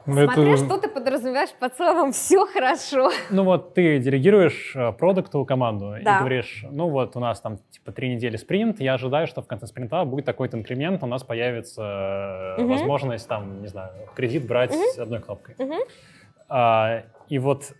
это- Смотря что ты подразумеваешь под словом «все хорошо». Ну вот ты делегируешь э, продукту команду Да. и говоришь, ну вот у нас там типа три недели спринт, я ожидаю, что в конце спринта будет такой-то инкремент, у нас появится Мгм. возможность там, не знаю, кредит брать одной кнопкой. Мгм. А, и вот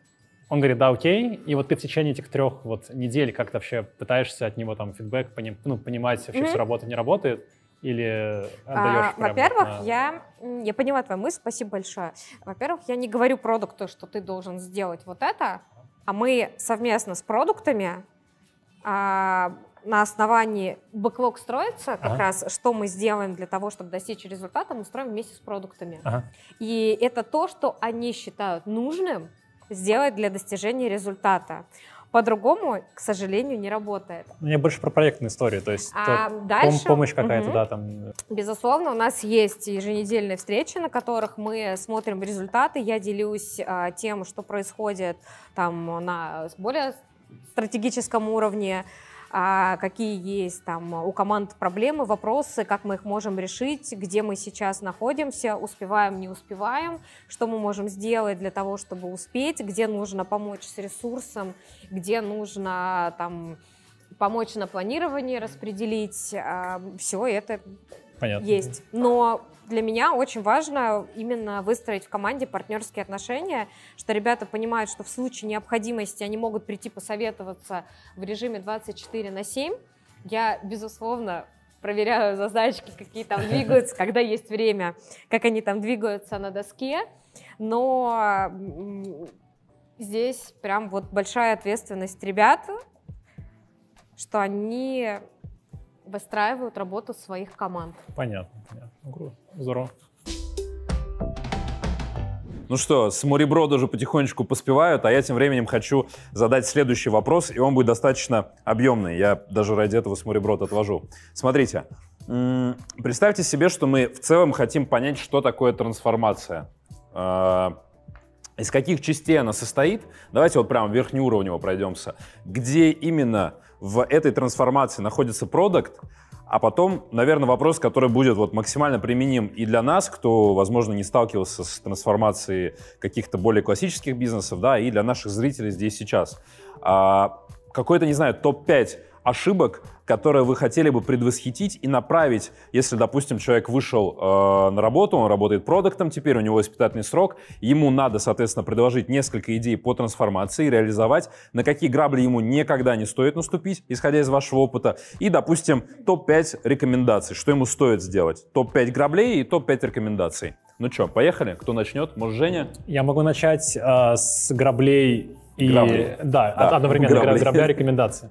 он говорит, да, окей, и вот ты в течение этих трех вот недель как-то вообще пытаешься от него там фидбэк, пони- ну, понимать вообще, Мгм. все работает, не работает, или А, отдаешь прям Во-первых, на- я, я поняла твою мысль, спасибо большое. Во-первых, я не говорю продукту, что ты должен сделать вот это, а мы совместно с продуктами а, на основании бэклог строится, как Ага. раз что мы сделаем для того, чтобы достичь результата, мы строим вместе с продуктами. Ага. И это то, что они считают нужным сделать для достижения результата. По-другому, к сожалению, не работает. Мне больше про проектные истории, то есть А то- дальше... помощь какая-то, Мгм. да, там Безусловно, у нас есть еженедельные встречи, на которых мы смотрим результаты. Я делюсь а, тем, что происходит там на более стратегическом уровне, какие есть там у команд проблемы, вопросы, как мы их можем решить, где мы сейчас находимся, успеваем, не успеваем, что мы можем сделать для того, чтобы успеть, где нужно помочь с ресурсом, где нужно там помочь на планировании распределить. Все это понятно. есть. Но для меня очень важно именно выстроить в команде партнерские отношения, что ребята понимают, что в случае необходимости они могут прийти посоветоваться в режиме 24 на 7. Я, безусловно, проверяю задачки, какие там [LAUGHS] двигаются, когда есть время, как они там двигаются на доске. Но здесь прям вот большая ответственность ребят, что они выстраивают работу своих команд. Понятно, понятно. Ну, круто. Здорово. Ну что, с мореброда уже потихонечку поспевают, а я тем временем хочу задать следующий вопрос, и он будет достаточно объемный. Я даже ради этого с мореброд отвожу. Смотрите, представьте себе, что мы в целом хотим понять, что такое трансформация. А, Из каких частей она состоит? Давайте вот прям верхнеуровнево пройдемся. Где именно в этой трансформации находится продукт, а потом, наверное, вопрос, который будет вот максимально применим и для нас, кто, возможно, не сталкивался с трансформацией каких-то более классических бизнесов, да, и для наших зрителей здесь сейчас. А, какой-то, не знаю, топ-5 ошибок, которые вы хотели бы предвосхитить и направить, если, допустим, человек вышел э, на работу, он работает продуктом, теперь у него испытательный срок, ему надо, соответственно, предложить несколько идей по трансформации, реализовать, на какие грабли ему никогда не стоит наступить, исходя из вашего опыта, и, допустим, топ-5 рекомендаций, что ему стоит сделать. Топ-5 граблей и топ-5 рекомендаций. Ну что, поехали? Кто начнет? Может, Женя? Я могу начать э, с граблей и... Грабли. Да, Да, одновременно грабли. грабля рекомендации.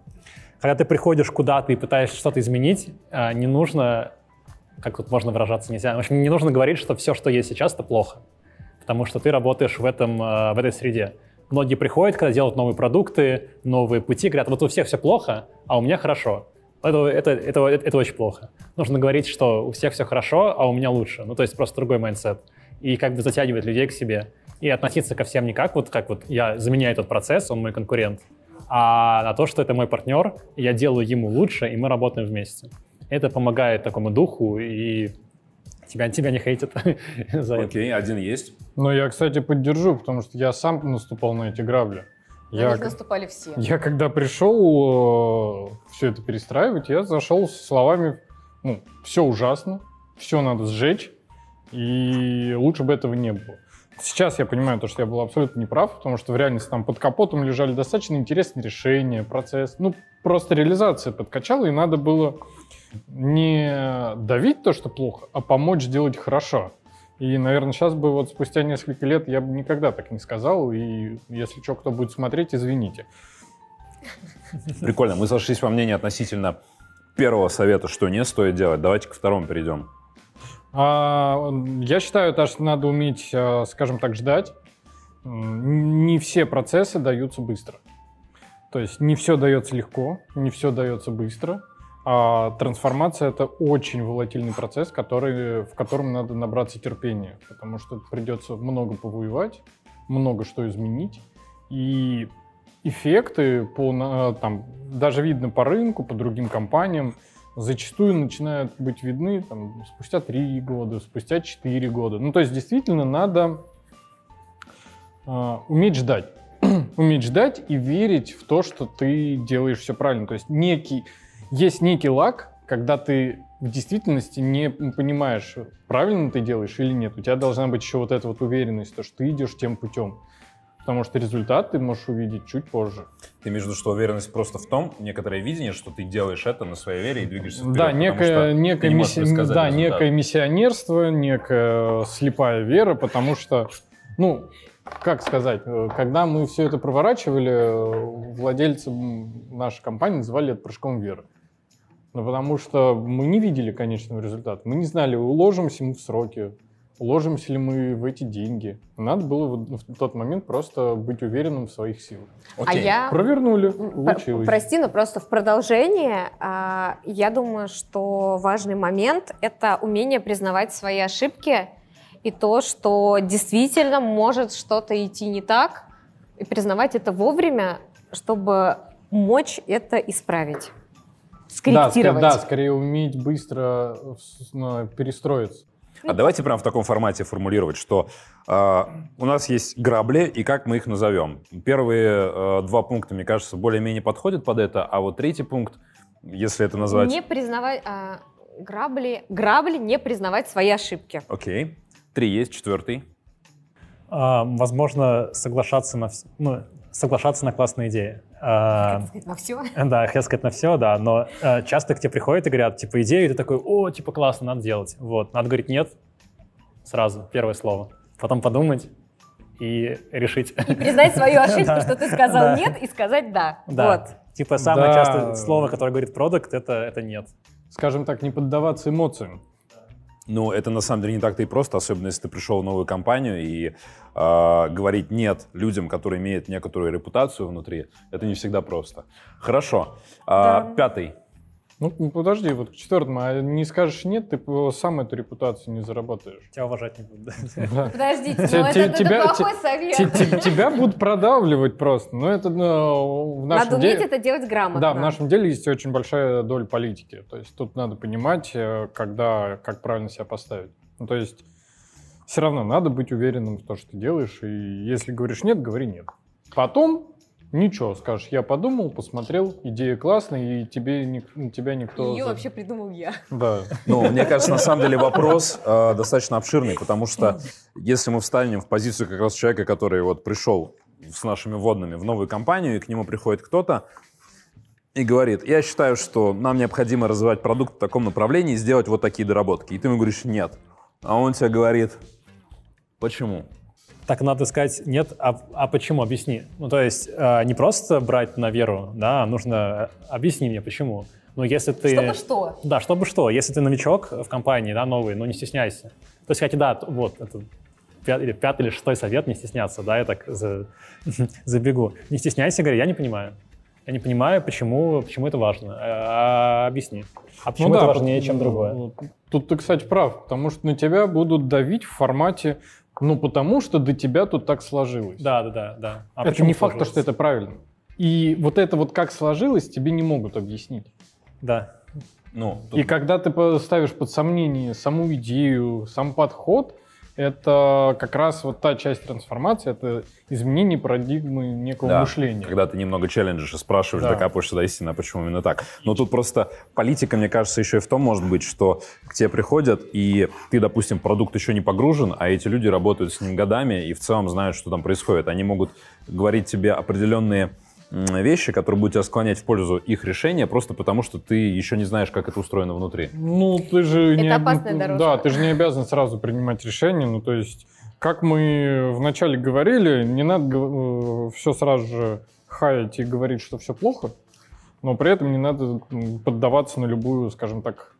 Когда ты приходишь куда-то и пытаешься что-то изменить, э, не нужно, как тут можно выражаться нельзя, в общем, не нужно говорить, что все, что есть сейчас, это плохо. Потому что ты работаешь в, этом, э, в этой среде. Многие приходят, когда делают новые продукты, новые пути, говорят, вот у всех все плохо, а у меня хорошо. Это, это, это, это очень плохо. Нужно говорить, что у всех все хорошо, а у меня лучше. Ну, то есть просто другой mindset. И как бы затягивать людей к себе. И относиться ко всем не как вот, как вот я заменяю этот процесс, он мой конкурент, а на то, что это мой партнер, и я делаю ему лучше, и мы работаем вместе. Это помогает такому духу, и тебя, тебя не хейтят [LAUGHS] за это. Окей, один есть. Но я, кстати, поддержу, потому что я сам наступал на эти грабли. На Я, них наступали все. я когда пришел все это перестраивать, я зашел со словами, ну, все ужасно, все надо сжечь, и лучше бы этого не было. Сейчас я понимаю то, что я был абсолютно неправ, потому что в реальности там под капотом лежали достаточно интересные решения, процесс. Ну, просто реализация подкачала, и надо было не давить то, что плохо, а помочь сделать хорошо. И, наверное, сейчас бы вот спустя несколько лет я бы никогда так не сказал, и если что, кто будет смотреть, извините. Прикольно. Мы сошлись во мнении относительно первого совета, что не стоит делать. Давайте к второму перейдем. А, я считаю, то, что надо уметь, э, скажем так, ждать. Не все процессы даются быстро. То есть не все дается легко, не все дается быстро. А трансформация это очень волатильный процесс, который, в котором надо набраться терпения, потому что придется много повоевать, много что изменить. И эффекты по, на- там, даже видно по рынку, по другим компаниям, зачастую начинают быть видны там, спустя 3 года, спустя 4 года. Ну, то есть, действительно, надо а, уметь ждать. [CLEARS THROAT] уметь ждать и верить в то, что ты делаешь все правильно. То есть, некий, есть некий лаг, когда ты в действительности не понимаешь, правильно ты делаешь или нет. У тебя должна быть еще вот эта вот уверенность, то, что ты идешь тем путем. Потому что результат ты можешь увидеть чуть позже. Ты имеешь в виду, что уверенность просто в том, некоторое видение, что ты делаешь это на своей вере и двигаешься вперед. Да, некое, некое, не мисси- да, результат. некое миссионерство, некая слепая вера, потому что, ну, как сказать, э, когда мы все это проворачивали, э, владельцы нашей компании называли это прыжком веры. Ну, потому что мы не видели конечного результата. Мы не знали, уложимся мы в сроки, уложимся ли мы в эти деньги. Надо было в тот момент просто быть уверенным в своих силах. А Окей. я... Провернули, получилось. Прости, но просто в продолжение а, я думаю, что важный момент — это умение признавать свои ошибки и то, что действительно может что-то идти не так, и признавать это вовремя, чтобы мочь это исправить, Да, ска- скорректировать. да, скорее уметь быстро э, перестроиться. А давайте прям в таком формате формулировать, что э, у нас есть грабли, и как мы их назовем. Первые э, два пункта, мне кажется, более-менее подходят под это, а вот третий пункт, если это назвать... Не признавать... а, грабли, грабли не признавать свои ошибки. Окей. Три есть, четвертый. А, возможно, соглашаться на, вс- ну, соглашаться на классные идеи. А, Хотел сказать, На все. [LAUGHS] Да, хотел сказать на все, да, но э, часто к тебе приходят и говорят, типа, идею, и ты такой, о, типа, классно, надо делать. Вот, надо говорить нет сразу, первое слово. Потом подумать и решить. Признать свою [LAUGHS] ошибку, что ты сказал нет, и сказать да. Да. Вот. Типа, самое частое слово, которое говорит продукт, это, это нет. Скажем так, не поддаваться эмоциям. Ну, это на самом деле не так-то и просто, особенно если ты пришел в новую компанию и э, говорить нет людям, которые имеют некоторую репутацию внутри, это не всегда просто. Хорошо. А, Да. Пятый. Ну, подожди, вот к четвертому, а не скажешь нет, ты сам эту репутацию не заработаешь. Тебя уважать не будут. Подождите, ну это, плохой совет. Те- те- Тебя будут продавливать просто. Но это ну, в нашем Надо уметь деле... это делать грамотно. Да, в нашем деле есть очень большая доля политики. То есть тут надо понимать, э, когда, как правильно себя поставить. Ну, то есть все равно надо быть уверенным в том, что ты делаешь. И если говоришь нет, говори нет. Потом Ничего, скажешь, я подумал, посмотрел, идея классная, и тебе, ник- тебя никто... Ее вообще придумал я. Да. Ну, мне кажется, на самом деле вопрос э, достаточно обширный, потому что если мы встанем в позицию как раз человека, который вот пришел с нашими вводными в новую компанию, и к нему приходит кто-то и говорит, я считаю, что нам необходимо развивать продукт в таком направлении и сделать вот такие доработки. И ты ему говоришь, нет. А он тебе говорит, почему? Так надо сказать нет, а, а почему? Объясни. Ну, то есть э, не просто брать на веру, да, а нужно э, объясни мне, почему. Ну, если ты... Чтобы что? Да, чтобы что. Если ты новичок в компании, да, новый, ну не стесняйся. То есть, кстати, да, вот, это пят- или пятый или шестой совет, не стесняться, да, я так за- [LAUGHS] забегу. Не стесняйся, говори, я не понимаю. Я не понимаю, почему, почему это важно. А, объясни. А почему Ну это да, важнее, чем потому- другое? Тут ты, кстати, прав, потому что на тебя будут давить в формате, ну, потому что до тебя тут так сложилось. Да, да, да, да. А это не факт, сложилось? что это правильно. И вот это вот как сложилось, тебе не могут объяснить. Да. Ну, И когда ты ставишь под сомнение саму идею, сам подход, это как раз вот та часть трансформации, это изменение парадигмы некого Да, мышления. Когда ты немного челленджишь и спрашиваешь, Да. докапываешься до истины, а почему именно так. Но тут просто политика, мне кажется, еще и в том может быть, что к тебе приходят, и ты, допустим, продукт еще не погружен, а эти люди работают с ним годами и в целом знают, что там происходит. Они могут говорить тебе определенные вещи, которые будут тебя склонять в пользу их решения, просто потому что ты еще не знаешь, как это устроено внутри. Ну, ты же Это не... об- опасная дорожка. Да, ты же не обязан сразу принимать решение. Ну, то есть, как мы вначале говорили, не надо все сразу же хаять и говорить, что все плохо, но при этом не надо поддаваться на любую, скажем так,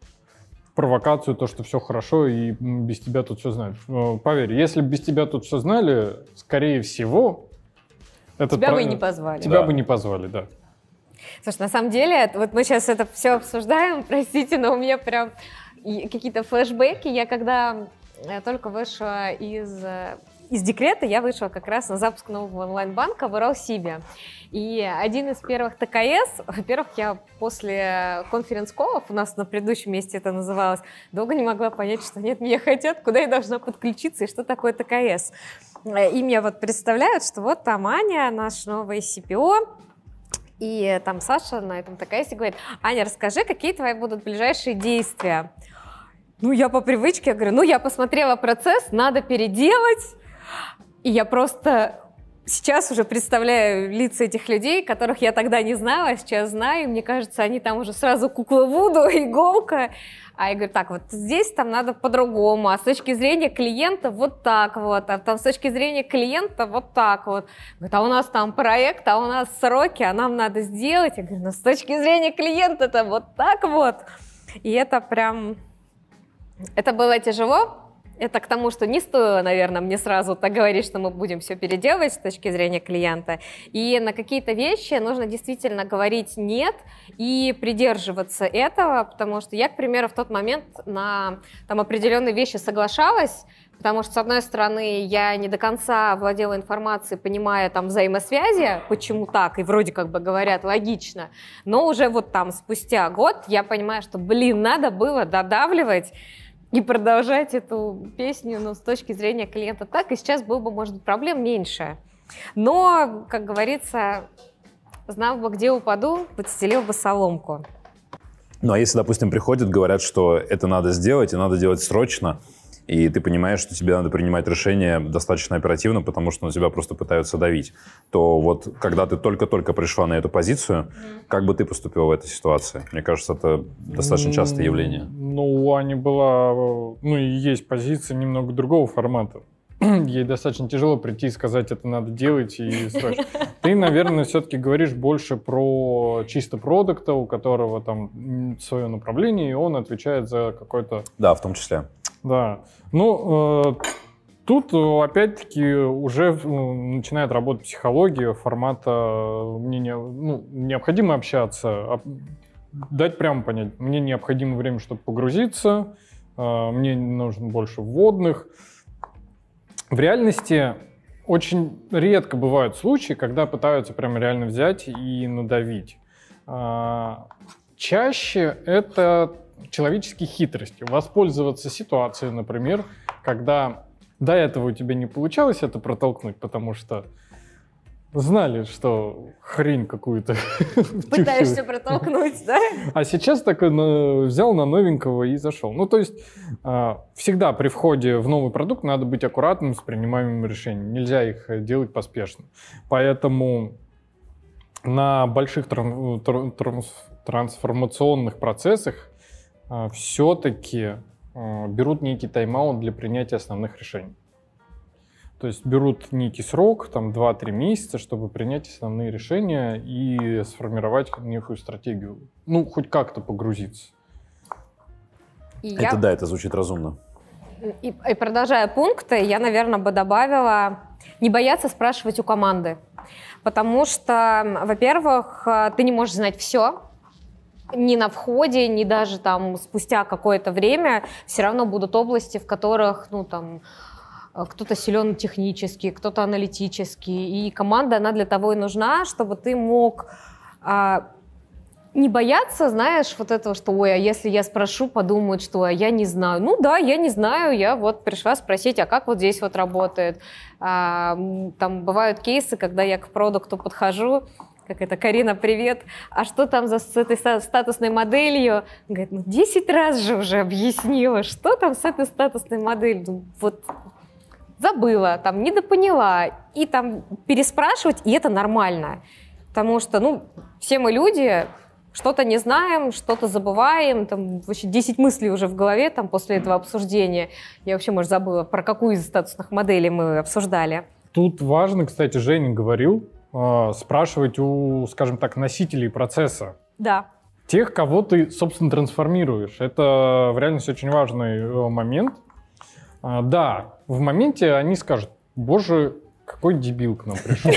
провокацию, то, что все хорошо и без тебя тут все знают. Э, Поверь, если бы без тебя тут все знали, скорее всего... этот Тебя бы про- и не позвали. Тебя Да. бы не позвали, да. Слушай, на самом деле, вот мы сейчас это все обсуждаем, [LAUGHS] простите, но у меня прям какие-то флешбеки. Я когда э, только вышла из, э, из декрета, я вышла как раз на запуск нового онлайн-банка в Уралсибе. И один из первых ТКС, во-первых, я после конференц-колов, у нас на предыдущем месте это называлось, долго не могла понять, что нет, меня хотят, куда я должна подключиться и что такое ТКС. И мне вот представляют, что вот там Аня, наш новый CPO, и там Саша на этом ТКСе говорит, Аня, расскажи, какие твои будут ближайшие действия? Ну, я по привычке говорю, ну, я посмотрела процесс, надо переделать. И я просто сейчас уже представляю лица этих людей, которых я тогда не знала, а сейчас знаю. И мне кажется, они там уже сразу кукла Вуду, [LAUGHS] иголка. А я говорю, так, вот здесь там надо по-другому, а с точки зрения клиента вот так вот, а там с точки зрения клиента вот так вот. Говорит, а у нас там проект, а у нас сроки, а нам надо сделать. Я говорю, ну с точки зрения клиента-то вот так вот. И это прям, это было тяжело, это к тому, что не стоило, наверное, мне сразу так говорить, что мы будем все переделывать с точки зрения клиента. И на какие-то вещи нужно действительно говорить «нет» и придерживаться этого, потому что я, к примеру, в тот момент на там, определенные вещи соглашалась, потому что, с одной стороны, я не до конца владела информацией, понимая там взаимосвязи, почему так, и вроде как бы говорят логично, но уже вот там спустя год я понимаю, что, блин, надо было додавливать, и продолжать эту песню, но с точки зрения клиента так, и сейчас было бы, может быть, проблем меньше. Но, как говорится, знал бы, где упаду, подстелил бы соломку. Ну, а если, допустим, приходят, говорят, что это надо сделать, и надо делать срочно, и ты понимаешь, что тебе надо принимать решение достаточно оперативно, потому что на тебя просто пытаются давить, то вот когда ты только-только пришла на эту позицию, как бы ты поступила в этой ситуации? Мне кажется, это достаточно частое явление. Ну, у Ани была, ну и есть позиция немного другого формата. [CLEARS THROAT] Ей достаточно тяжело прийти и сказать, это надо делать и [LAUGHS] срочно. Ты, наверное, все-таки говоришь больше про чисто продукта, у которого там свое направление, и он отвечает за какой-то Да, в том числе. Да. Ну, э, тут, э, опять-таки, уже э, начинает работать психология формата э, мне не- ну, необходимо общаться, а- дать прямо понять, мне необходимо время, чтобы погрузиться, мне нужно больше вводных. В реальности очень редко бывают случаи, когда пытаются прям реально взять и надавить. Чаще это человеческие хитрости. Воспользоваться ситуацией, например, когда до этого у тебя не получалось это протолкнуть, потому что знали, что хрень какую-то [LAUGHS] Пытаешься протолкнуть, да? А сейчас такой на- взял на новенького и зашел. Ну, то есть а, всегда при входе в новый продукт надо быть аккуратным с принимаемыми решениями. Нельзя их э, делать поспешно. Поэтому на больших тран- тр- транс- трансформационных процессах все-таки берут некий тайм-аут для принятия основных решений. То есть берут некий срок, там 2-3 месяца, чтобы принять основные решения и сформировать некую стратегию. Ну, хоть как-то погрузиться. И Это я- да, это звучит разумно. И, и продолжая пункты, я, наверное, бы добавила не бояться спрашивать у команды. Потому что, во-первых, э, ты не можешь знать все. Ни на входе, ни даже там спустя какое-то время все равно будут области, в которых, ну, там, э, кто-то силен технически, кто-то аналитически. И команда, она для того и нужна, чтобы ты мог а, не бояться, знаешь, вот этого, что, ой, а если я спрошу, подумают, что а я не знаю. Ну да, я не знаю, я вот пришла спросить, а как вот здесь вот работает. А, там бывают кейсы, когда я к продукту подхожу, как это, Карина, привет, а что там за, с этой ста- статусной моделью? Говорит, ну 10 раз же уже объяснила, что там с этой статусной моделью. Ну, вот забыла, там недопоняла, и там переспрашивать, и это нормально. Потому что, ну, все мы люди, что-то не знаем, что-то забываем, там вообще 10 мыслей уже в голове там после этого обсуждения. Я вообще, может, забыла, про какую из статусных моделей мы обсуждали. Тут важно, кстати, Женя говорил, э, спрашивать у, скажем так, носителей процесса. Да. Тех, кого ты, собственно, трансформируешь. Это в реальности очень важный э, момент. А, Да, в моменте они скажут, боже, какой дебил к нам пришел.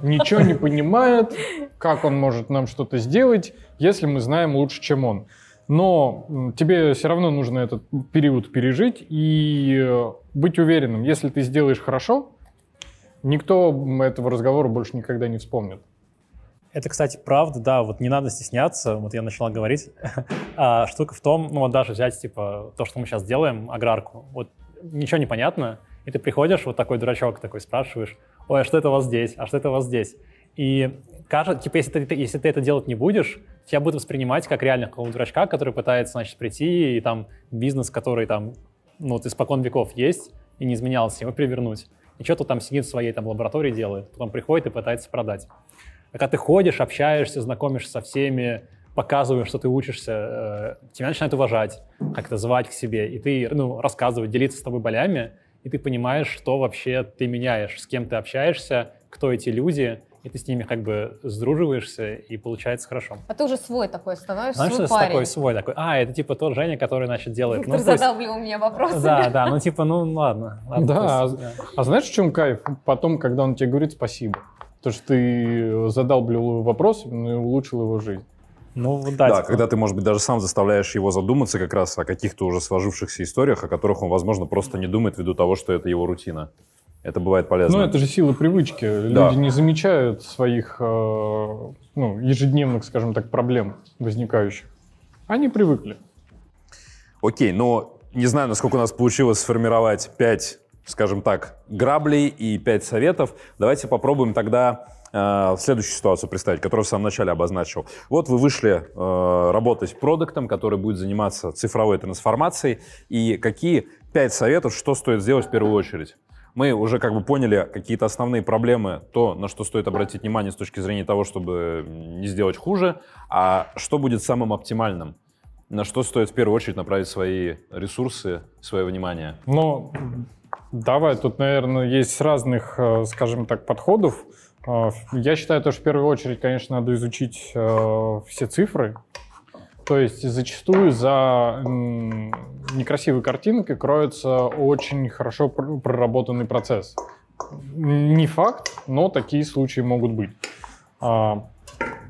[LAUGHS] Ничего не понимает, как он может нам что-то сделать, если мы знаем лучше, чем он. Но тебе все равно нужно этот период пережить и э, быть уверенным, если ты сделаешь хорошо, никто этого разговора больше никогда не вспомнит. Это, кстати, правда, да, вот не надо стесняться, вот я начала говорить. [LAUGHS] А штука в том, ну вот даже взять, типа, то, что мы сейчас делаем, аграрку, вот ничего не понятно, и ты приходишь, вот такой дурачок такой спрашиваешь, ой, а что это у вас здесь, а что это у вас здесь? И кажется, типа, если ты, если ты это делать не будешь, тебя будут воспринимать как реально какого-то дурачка, который пытается, значит, прийти, и там бизнес, который там, ну, вот испокон веков есть, и не изменялся, его перевернуть. И что-то там сидит в своей там лаборатории делает, потом приходит и пытается продать. А когда ты ходишь, общаешься, знакомишься со всеми, показываешь, что ты учишься, э, тебя начинают уважать, как-то звать к себе, и ты, ну, рассказывать, делиться с тобой болями, и ты понимаешь, что вообще ты меняешь, с кем ты общаешься, кто эти люди, и ты с ними как бы сдруживаешься, и получается хорошо. А ты уже свой такой становишься, Знаешь, свой что это парень. такой свой такой, а, это типа тот Женя, который, значит, делает... Виктор ну, то есть- задавливал меня вопросами. Да, да, ну типа, ну ладно. ладно, Да, то есть, да. А знаешь, в чем кайф? Потом, когда он тебе говорит спасибо. То, что ты задал блюлый вопрос ну, и улучшил его жизнь. Ну, да, Да, типа, когда ты, может быть, даже сам заставляешь его задуматься как раз о каких-то уже сложившихся историях, о которых он, возможно, просто не думает ввиду того, что это его рутина. Это бывает полезно. Ну, это же сила привычки. Да. Люди не замечают своих э, ну, ежедневных, скажем так, проблем возникающих. Они привыкли. Окей, но не знаю, насколько у нас получилось сформировать 5, скажем так, граблей и 5 советов. Давайте попробуем тогда э, следующую ситуацию представить, которую в самом начале обозначил. Вот вы вышли э, работать продуктом, который будет заниматься цифровой трансформацией. И какие 5 советов, что стоит сделать в первую очередь? Мы уже как бы поняли какие-то основные проблемы, то, на что стоит обратить внимание с точки зрения того, чтобы не сделать хуже, а что будет самым оптимальным на что стоит в первую очередь направить свои ресурсы, свое внимание? Но давай, тут, наверное, есть разных, э, скажем так, подходов. Э, Я считаю, то, что в первую очередь, конечно, надо изучить э, все цифры. То есть зачастую за некрасивой картинкой кроется очень хорошо пр- проработанный процесс. Не факт, но такие случаи могут быть. А,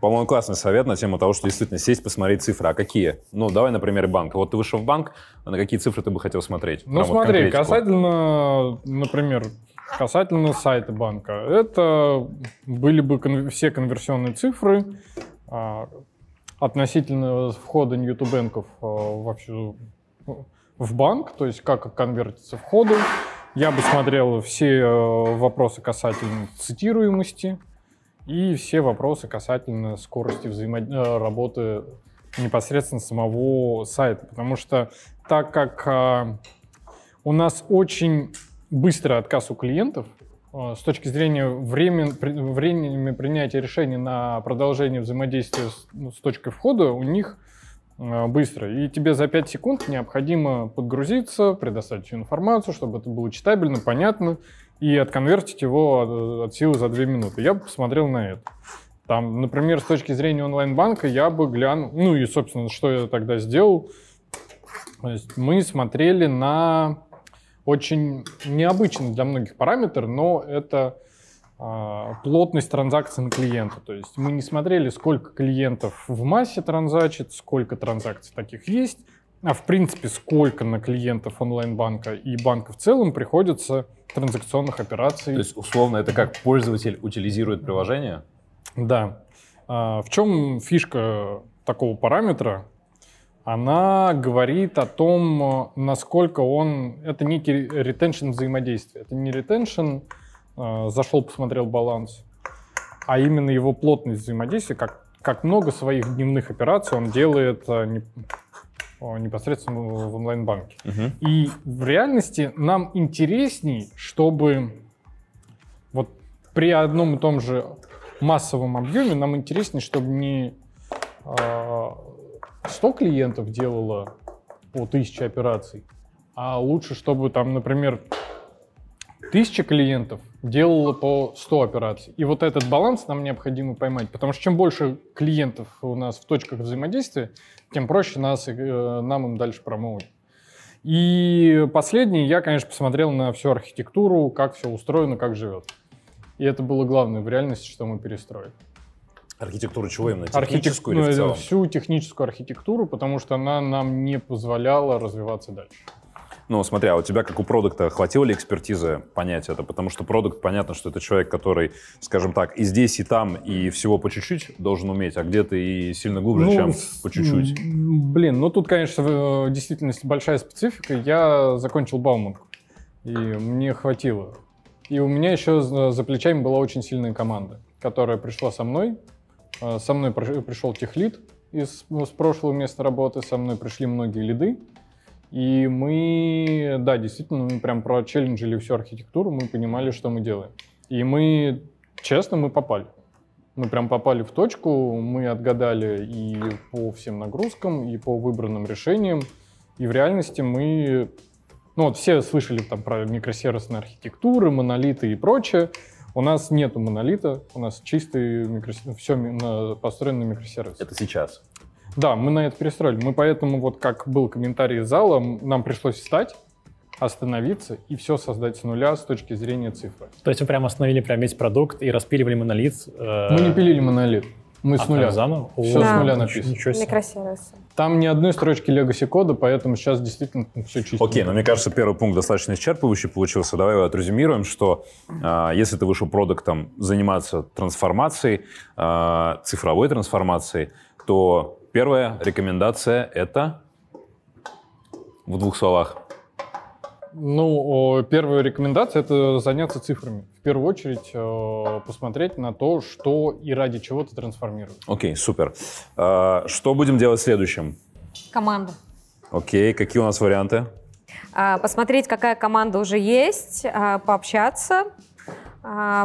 По-моему, классный совет на тему того, что действительно сесть, посмотреть цифры. А какие? Ну, давай на примере банка. Вот ты вышел в банк, а на какие цифры ты бы хотел смотреть? Ну Прям вот смотри, конкретику. касательно, например, касательно сайта банка, это были бы кон- все конверсионные цифры а, относительно входа ньютубенков а, вообще в банк, то есть как конвертятся входы. Я бы смотрел все э, вопросы касательно цитируемости, и все вопросы касательно скорости взаимо... э, работы непосредственно самого сайта. Потому что так как у нас очень быстрый отказ у клиентов, с точки зрения времени, при- времени принятия решений на продолжение взаимодействия с, ну, с точкой входа, у них а, быстро. И тебе за 5 секунд необходимо подгрузиться, предоставить всю информацию, чтобы это было читабельно, понятно, и отконвертить его от силы за 2 минуты. Я бы посмотрел на это. Там, например, с точки зрения онлайн-банка я бы глянул, ну и, собственно, что я тогда сделал. То есть мы смотрели на очень необычный для многих параметр, но это а, плотность транзакций на клиента. То есть мы не смотрели, сколько клиентов в массе транзачит, сколько транзакций таких есть, а в принципе, сколько на клиентов онлайн-банка и банка в целом приходится транзакционных операций. То есть, условно, это как пользователь утилизирует приложение? Да. А, В чем фишка такого параметра? Она говорит о том, э, насколько он... Это некий ретеншн взаимодействия. Это не ретеншн, э, зашел, посмотрел баланс, а именно его плотность взаимодействия, как, как много своих дневных операций он делает э, не- э, непосредственно в онлайн-банке. И в реальности нам интересней, чтобы вот при одном и том же массовом объеме нам интереснее, чтобы не а, 100 клиентов делало по 1000 операций, а лучше, чтобы там, например, 1000 клиентов делало по 100 операций. И вот этот баланс нам необходимо поймать, потому что чем больше клиентов у нас в точках взаимодействия, тем проще нас, э, нам им дальше промоут. И последний, я, конечно, посмотрел на всю архитектуру, как все устроено, как живет. И это было главное в реальности, что мы перестроили. Архитектуру чего именно? Архитек- Техническую ну, или в это целом? всю техническую архитектуру, потому что она нам не позволяла развиваться дальше. Ну, смотри, а у тебя, как у продукта, хватило ли экспертизы понять это? Потому что продукт, понятно, что это человек, который, скажем так, и здесь, и там, и всего по чуть-чуть должен уметь, а где-то и сильно глубже, Ну, чем по чуть-чуть. Блин, ну тут, конечно, в действительности большая специфика. Я закончил Бауманку, и мне хватило. И у меня еще за плечами была очень сильная команда, которая пришла со мной. А, Со мной пришел техлит из ну, с прошлого места работы, со мной пришли многие лиды. И мы, да, действительно, мы прям прочелленджили всю архитектуру, мы понимали, что мы делаем. И мы, честно, мы попали. Мы прям попали в точку, мы отгадали и по всем нагрузкам, и по выбранным решениям. И в реальности мы... Ну вот все слышали там про микросервисные архитектуры, монолиты и прочее. У нас нету монолита, у нас чистый микросервис, все построено на микросервис. Это сейчас. Да, мы на это перестроили. Мы поэтому, вот как был комментарий из зала, нам пришлось встать, остановиться и все создать с нуля с точки зрения цифры. То есть вы прямо остановили прям весь продукт и распиливали монолит? э, Мы не пилили монолит, мы а с нуля. заново? Всё с нуля написано. Ничего себе. Микросервисы. Там ни одной строчки legacy кода, поэтому сейчас действительно все чисто. Окей, но мне кажется, первый пункт достаточно исчерпывающий получился. Давай его отрезюмируем, что а, если ты вышел продуктом заниматься трансформацией, а, цифровой трансформацией, то первая рекомендация — это в двух словах. Ну, первая рекомендация это заняться цифрами. В первую очередь э, посмотреть на то, что и ради чего ты трансформируешь. Окей, супер. А, Что будем делать следующим? Команда. Окей, какие у нас варианты? А, Посмотреть, какая команда уже есть, а, пообщаться,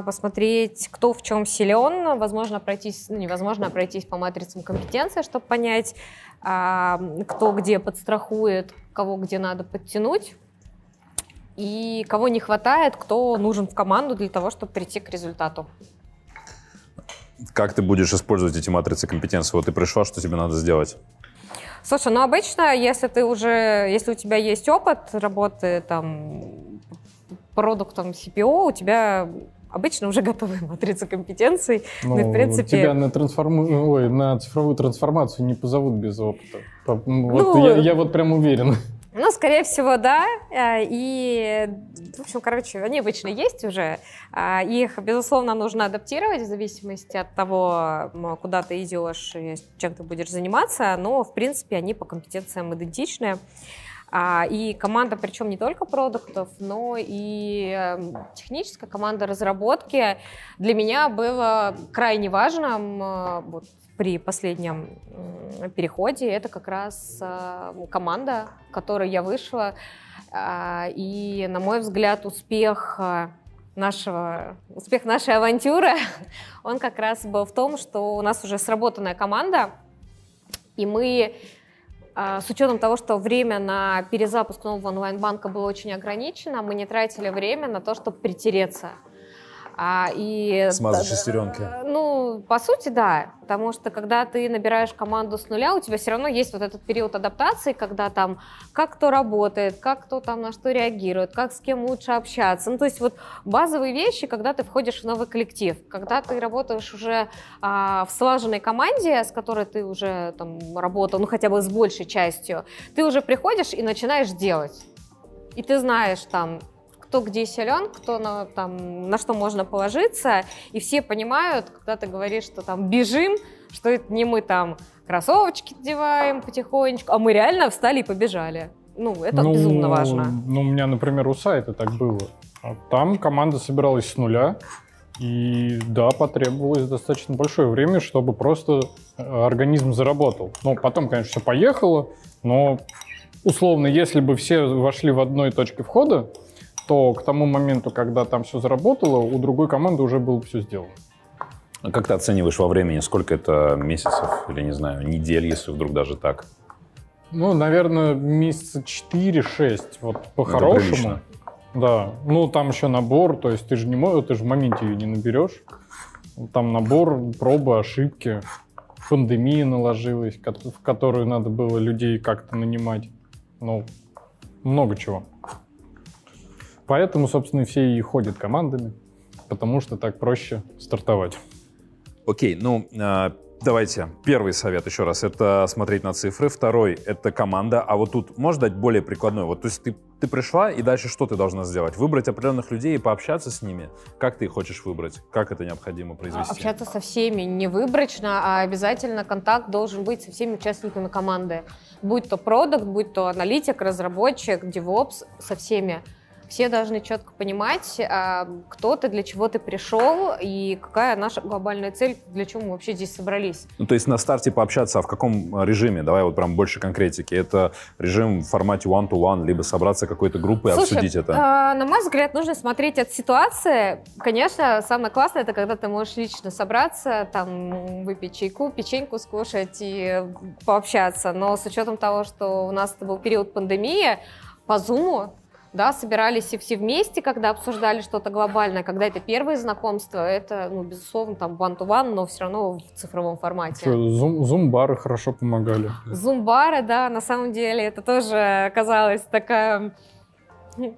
посмотреть, кто в чем силен, возможно, пройтись, ну, невозможно, а пройтись по матрицам компетенции, чтобы понять, кто где подстрахует, кого где надо подтянуть, и кого не хватает, кто нужен в команду для того, чтобы прийти к результату. Как ты будешь использовать эти матрицы компетенции? Вот ты пришла, что тебе надо сделать? Слушай, ну обычно, если ты уже, если у тебя есть опыт работы там продуктом CPO, у тебя обычно уже [LAUGHS] готовые матрицы компетенций. Ну, и, в принципе- тебя на, трансформу... Ой, на цифровую трансформацию не позовут без опыта. Вот Ну, я, я вот прям уверен. Ну, скорее всего, да. А, И, в общем, короче, они обычно есть уже. А, Их, безусловно, нужно адаптировать в зависимости от того, куда ты идешь и чем ты будешь заниматься. Но, в принципе, они по компетенциям идентичны. А, и команда, причем не только продуктов, но и эм, техническая команда разработки для меня было крайне важным э, вот, при последнем переходе. Это как раз э, команда, в которой я вышла. А, и, на мой взгляд, успех э, нашего, успех нашей авантюры, [LAUGHS] он как раз был в том, что у нас уже сработанная команда, и мы а, с учетом того, что время на перезапуск нового онлайн-банка было очень ограничено, мы не тратили время на то, чтобы притереться. А, и, Смазать шестеренки. Ну, по сути, да. Потому что когда ты набираешь команду с нуля, у тебя все равно есть вот этот период адаптации, когда там как кто работает, как кто там на что реагирует, как с кем лучше общаться. Ну, то есть вот базовые вещи, когда ты входишь в новый коллектив, когда ты работаешь уже а, в слаженной команде, с которой ты уже там работал, ну хотя бы с большей частью, ты уже приходишь и начинаешь делать. И ты знаешь там, кто где силен, кто на, там, на что можно положиться, и все понимают, когда ты говоришь, что там бежим, что это не мы там кроссовочки одеваем потихонечку, а мы реально встали и побежали. Ну, это ну, безумно важно. Ну, у меня, например, у сайта так было. А там команда собиралась с нуля, и да, потребовалось достаточно большое время, чтобы просто э, организм заработал. Ну, потом, конечно, все поехало, но условно, если бы все вошли в одной точке входа, то к тому моменту, когда там все заработало, у другой команды уже было все сделано. А как ты оцениваешь во времени? Сколько это месяцев или, не знаю, недель, если вдруг даже так? Ну, наверное, месяца 4-6, вот по-хорошему. Да, ну там еще набор, то есть ты же не можешь, ты же в моменте ее не наберешь. Там набор, пробы, ошибки. Пандемия наложилась, в которую надо было людей как-то нанимать. Ну, много чего. Поэтому, собственно, все и ходят командами, потому что так проще стартовать. Окей, ну, э, давайте. Первый совет еще раз, это смотреть на цифры. Второй, это команда. А вот тут можешь дать более прикладной? Вот, то есть ты, ты пришла, и дальше что ты должна сделать? Выбрать определенных людей и пообщаться с ними? Как ты их хочешь выбрать? Как это необходимо произвести? Общаться со всеми, не выборочно, а обязательно контакт должен быть со всеми участниками команды. Будь то продукт, будь то аналитик, разработчик, DevOps, со всеми все должны четко понимать, а, кто ты, для чего ты пришел и какая наша глобальная цель, для чего мы вообще здесь собрались. Ну, то есть на старте пообщаться, а в каком режиме? Давай вот прям больше конкретики. Это режим в формате one-to-one, либо собраться какой-то группой и обсудить это? Э, на мой взгляд, нужно смотреть от ситуации. Конечно, самое классное, это когда ты можешь лично собраться, там, выпить чайку, печеньку скушать и пообщаться. Но с учетом того, что у нас это был период пандемии, по Zoom да, собирались и все вместе, когда обсуждали что-то глобальное, когда это первые знакомства, это, ну, безусловно, там one-to-one, но все равно в цифровом формате. Зум-бары хорошо помогали. Зум-бары, да, на самом деле это тоже оказалось такая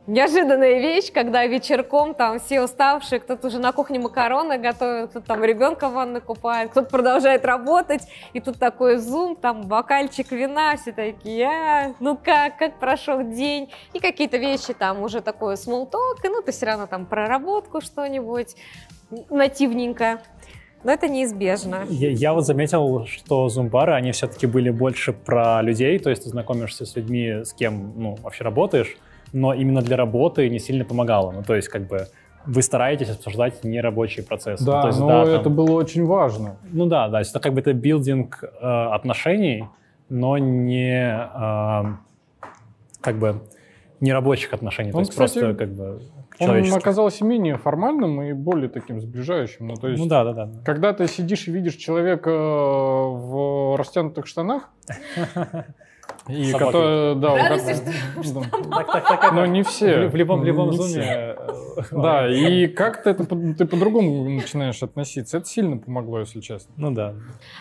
неожиданная вещь, когда вечерком там все уставшие, кто-то уже на кухне макароны готовит, кто-то там ребенка в ванной купает, кто-то продолжает работать, и тут такой зум, там бокальчик вина, все такие, а, ну как, как прошел день, и какие-то вещи там уже такой смолток, и ну ты все равно там проработку что-нибудь нативненько. Но это неизбежно. Я, я вот заметил, что зумбары, они все-таки были больше про людей, то есть ты знакомишься с людьми, с кем ну, вообще работаешь, но именно для работы не сильно помогало. Ну, то есть, как бы, вы стараетесь обсуждать нерабочие процессы. Да, ну, есть, но да, это там... было очень важно. Ну да, да, это как бы это билдинг э, отношений, но не э, как бы не рабочих отношений, Он, то есть кстати, просто как бы он оказался менее формальным и более таким сближающим. Ну, то есть, ну да, да, да. Когда ты сидишь и видишь человека в растянутых штанах, [LAUGHS] И который, да, но не все. В любом, в любом зуме. Э, [LAUGHS] да, [LAUGHS] и как-то это ты по-другому начинаешь относиться. Это сильно помогло, если честно. Ну да.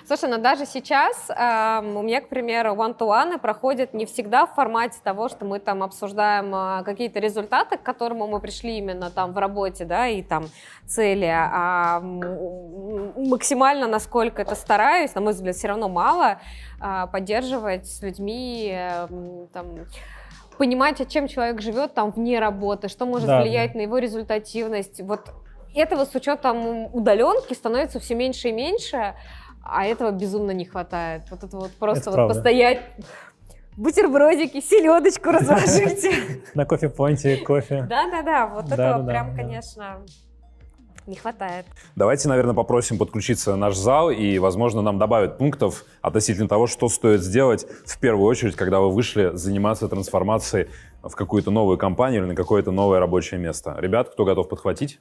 Слушай, но даже сейчас у меня, к примеру, one-to-one проходят не всегда в формате того, что мы там обсуждаем а, какие-то результаты, к которым мы пришли именно там в работе, да, и там цели, а максимально, насколько это стараюсь, на мой взгляд, все равно мало, поддерживать с людьми эм, там, понимать, о чем человек живет там вне работы, что может да. влиять на его результативность. Вот этого с учетом удаленки становится все меньше и меньше, а этого безумно не хватает. Вот это вот просто это вот постоять бутербродики, селедочку разложите. На кофе-понте кофе. Да-да-да, вот этого прям, да. конечно, не хватает. Давайте, наверное, попросим подключиться наш зал, и, возможно, нам добавят пунктов относительно того, что стоит сделать в первую очередь, когда вы вышли заниматься трансформацией в какую-то новую компанию или на какое-то новое рабочее место. Ребят, кто готов подхватить?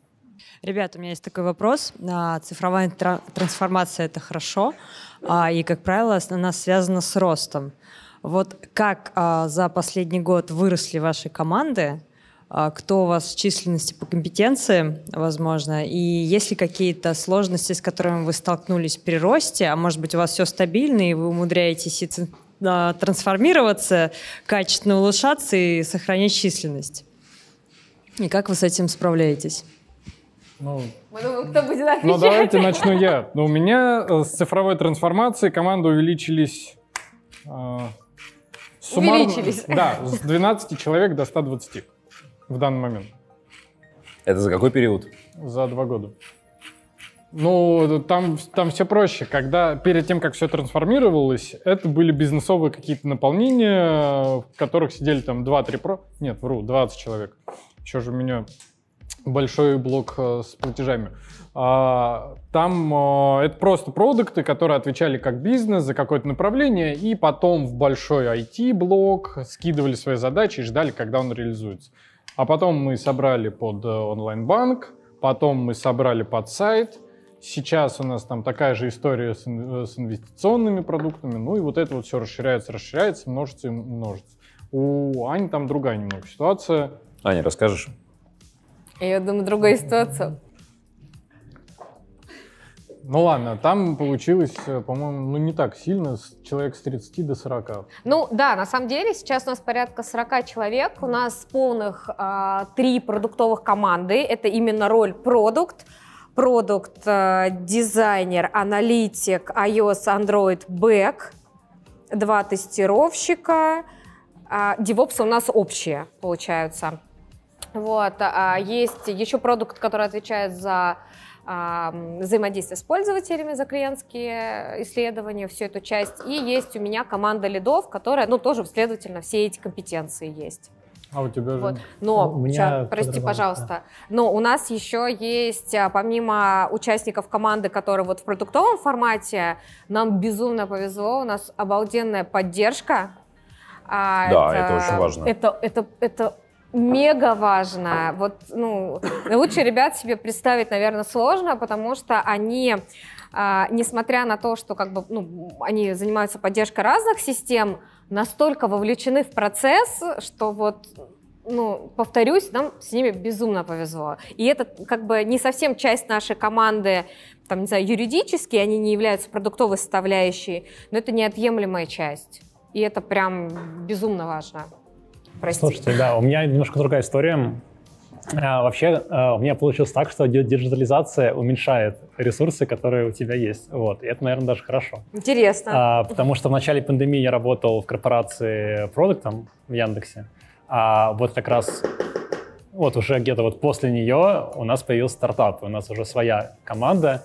Ребят, у меня есть такой вопрос. А, Цифровая тра- трансформация — это хорошо, а, и, как правило, она связана с ростом. Вот как а, за последний год выросли ваши команды? А, Кто у вас в численности по компетенции, возможно? И есть ли какие-то сложности, с которыми вы столкнулись при росте? А может быть, у вас все стабильно, и вы умудряетесь и а, трансформироваться, качественно улучшаться и сохранять численность? И как вы с этим справляетесь? Ну, Мы думаем, кто будет отвечать. Ну, давайте начну я. [LAUGHS] Ну, у меня э, с цифровой трансформацией команды увеличились... э, суммарно- Увеличились. Да, с 12 человек до 120 в данный момент. Это за какой период? За два года. Ну, там, там все проще. Когда перед тем, как все трансформировалось, это были бизнесовые какие-то наполнения, в которых сидели там 2-3 про... Нет, вру, 20 человек. Еще же у меня большой блок э, с платежами. А, там э, это просто продукты, которые отвечали как бизнес за какое-то направление, и потом в большой IT-блок скидывали свои задачи и ждали, когда он реализуется. А потом мы собрали под э, онлайн-банк, потом мы собрали под сайт. Сейчас у нас там такая же история с, э, с инвестиционными продуктами. Ну и вот это вот все расширяется, расширяется, множится и множится. У Ани там другая немного ситуация. Аня, расскажешь? Я думаю, другая ситуация. Ну ладно, там получилось, э, по-моему, ну не так сильно, человек с 30 до 40. Ну да, на самом деле сейчас у нас порядка 40 человек, у нас полных а, три продуктовых команды, это именно роль продукт, продукт, э, дизайнер, аналитик, iOS, Android, бэк, два тестировщика, а, DevOps у нас общие получаются. Вот, а, есть еще продукт, который отвечает за взаимодействие с пользователями, за клиентские исследования, всю эту часть. И есть у меня команда лидов, которая, ну, тоже, следовательно, все эти компетенции есть. А у тебя же... Вот. Но, У меня ща, прости, пожалуйста, но у нас еще есть, а, помимо участников команды, которые вот в продуктовом формате, нам безумно повезло, у нас обалденная поддержка. А, Да, это очень важно. Это, это, это мега важно. Вот, ну, лучше ребят себе представить, наверное, сложно, потому что они, а, несмотря на то, что как бы, ну, они занимаются поддержкой разных систем, настолько вовлечены в процесс, что вот ну, повторюсь, нам с ними безумно повезло. И это как бы не совсем часть нашей команды, там, не знаю, юридически они не являются продуктовой составляющей, но это неотъемлемая часть. И это прям безумно важно. Простите. Слушайте, да, у меня немножко другая история. А, вообще, а, у меня получилось так, что ди- диджитализация уменьшает ресурсы, которые у тебя есть. Вот. И это, наверное, даже хорошо. Интересно. А, потому что в начале пандемии я работал в корпорации продуктом в Яндексе. А вот как раз вот уже где-то вот после нее у нас появился стартап. У нас уже своя команда,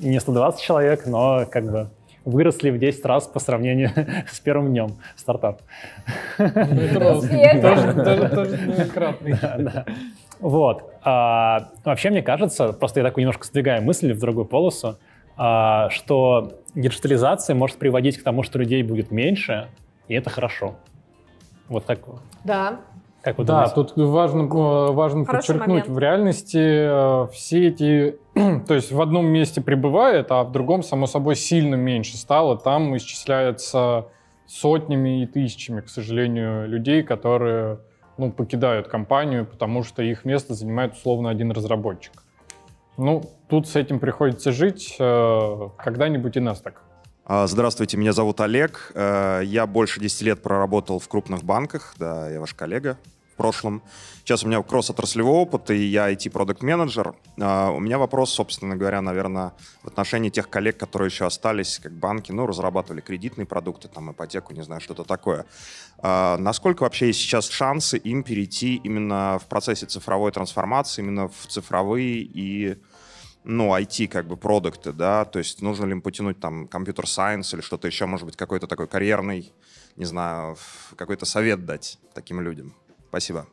не 120 человек, но как бы выросли в 10 раз по сравнению [LAUGHS] с первым днем стартап. [LAUGHS] Тоже, да. Вот. А, вообще, мне кажется, просто я такой немножко сдвигаю мысли в другую полосу, а, что диджитализация может приводить к тому, что людей будет меньше, и это хорошо. Вот так. Да. Как вы Да, думаете? тут важно, э, важно Хороший подчеркнуть, момент. в реальности э, все эти, [CLEARS THROAT] то есть в одном месте прибывает, а в другом, само собой, сильно меньше стало. Там исчисляется сотнями и тысячами, к сожалению, людей, которые ну, покидают компанию, потому что их место занимает условно один разработчик. Ну, тут с этим приходится жить. э, Когда-нибудь и нас так. А, Здравствуйте, меня зовут Олег. Я больше 10 лет проработал в крупных банках, да, я ваш коллега в прошлом. Сейчас у меня кросс-отраслевой опыт, и я IT-продукт-менеджер. А, У меня вопрос, собственно говоря, наверное, в отношении тех коллег, которые еще остались, как банки, ну, разрабатывали кредитные продукты, там, ипотеку, не знаю, что-то такое. А, Насколько вообще есть сейчас шансы им перейти именно в процессе цифровой трансформации, именно в цифровые и ну, IT как бы продукты, да, то есть нужно ли им потянуть там компьютер сайенс или что-то еще, может быть, какой-то такой карьерный не знаю, какой-то совет дать таким людям? Спасибо.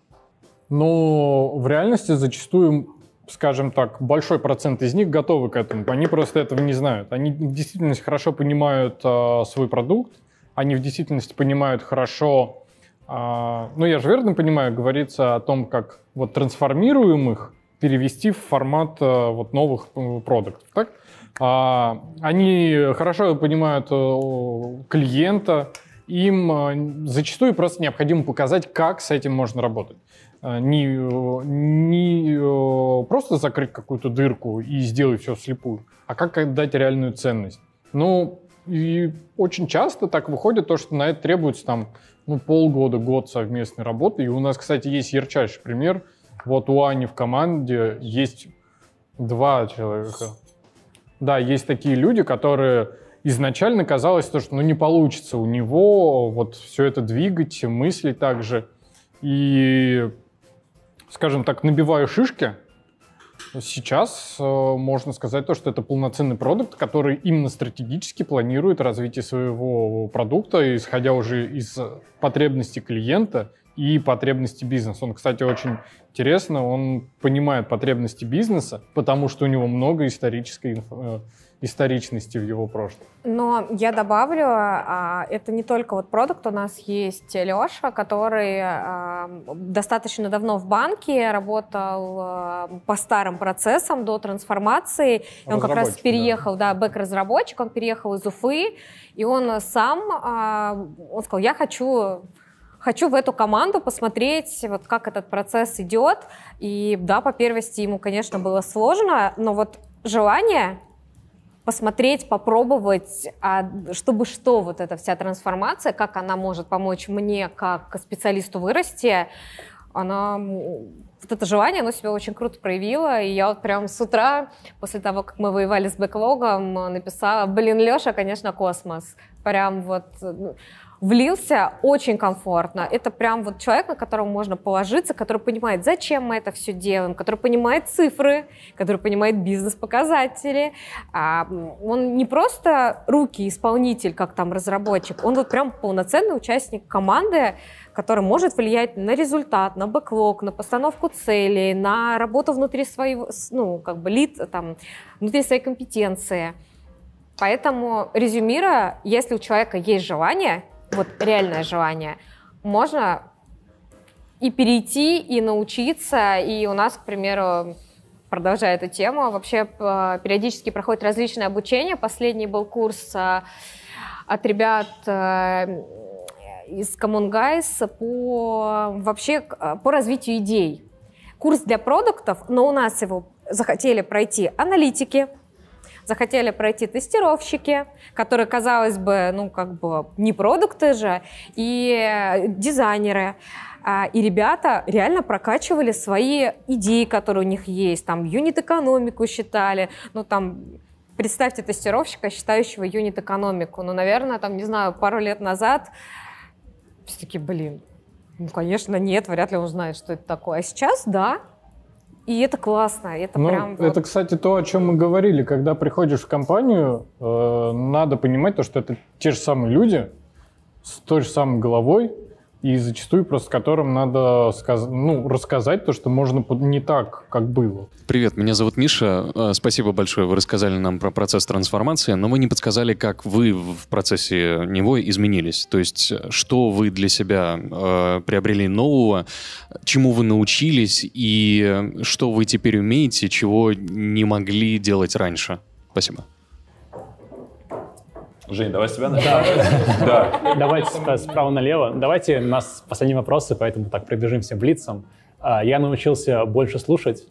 Но в реальности зачастую, скажем так, большой процент из них готовы к этому. Они просто этого не знают. Они в действительности хорошо понимают а, свой продукт, они в действительности понимают хорошо, а, ну я же верно понимаю, говорится о том, как вот трансформируемых перевести в формат а, вот новых м, продуктов, так? А, они хорошо понимают э, клиента, им э, зачастую просто необходимо показать, как с этим можно работать. Э, Не, не э, просто закрыть какую-то дырку и сделать все вслепую, а как дать реальную ценность. Ну, и очень часто так выходит то, что на это требуется там ну, полгода, год совместной работы. И у нас, кстати, есть ярчайший пример. Вот у Ани в команде есть два человека. Да, есть такие люди, которые изначально казалось, то, что ну, не получится у него вот все это двигать, мыслить так же. И, скажем так, набиваю шишки. Сейчас э, можно сказать то, что это полноценный продукт, который именно стратегически планирует развитие своего продукта, исходя уже из потребностей клиента и потребностей бизнеса. Он, кстати, очень интересно, он понимает потребности бизнеса, потому что у него много исторической инф- э, историчности в его прошлом. Но я добавлю, а, это не только вот продукт, у нас есть Леша, который а, достаточно давно в банке работал а, по старым процессам до трансформации. И он как раз переехал, да, бэк-разработчик, он переехал из Уфы, и он сам, он сказал, я хочу хочу в эту команду посмотреть, вот как этот процесс идет. И да, по первости ему, конечно, было сложно, но вот желание посмотреть, попробовать, а чтобы что вот эта вся трансформация, как она может помочь мне как специалисту вырасти, она, вот это желание, оно себя очень круто проявило, и я вот прям с утра, после того, как мы воевали с бэклогом, написала, блин, Леша, конечно, космос. Прям вот ну, влился очень комфортно. Это прям вот человек, на которого можно положиться, который понимает, зачем мы это все делаем, который понимает цифры, который понимает бизнес-показатели. А, он не просто руки исполнитель, как там разработчик, он вот прям полноценный участник команды, который может влиять на результат, на бэклог, на постановку целей, на работу внутри своего, ну, как бы лид, там, внутри своей компетенции. Поэтому, резюмируя, если у человека есть желание, вот реальное желание, можно и перейти, и научиться. И у нас, к примеру, продолжая эту тему, вообще п- периодически проходит различные обучения. Последний был курс а, от ребят э, из Common Guys по вообще по развитию идей. Курс для продуктов, но у нас его захотели пройти аналитики, захотели пройти тестировщики, которые, казалось бы, ну, как бы не продукты же, и э, дизайнеры. А, И ребята реально прокачивали свои идеи, которые у них есть. Там юнит-экономику считали, ну, там, представьте тестировщика, считающего юнит-экономику. Ну, наверное, там, не знаю, пару лет назад все таки блин, ну, конечно, нет, вряд ли он знает, что это такое. А сейчас, да, и это классно, это Ну, прям вот- это, кстати, то, о чем мы говорили. Когда приходишь в компанию, э, надо понимать то, что это те же самые люди с той же самой головой, и зачастую просто которым надо сказ- ну, рассказать то, что можно не так, как было. Привет, меня зовут Миша. Э, Спасибо большое, вы рассказали нам про процесс трансформации, но вы не подсказали, как вы в процессе него изменились. То есть, что вы для себя э, приобрели нового, чему вы научились и что вы теперь умеете, чего не могли делать раньше. Спасибо. Жень, давай с тебя начнем. Да. Давайте сп- справа налево. Давайте у нас последние вопросы, поэтому так пробежимся блицом. А, Я научился больше слушать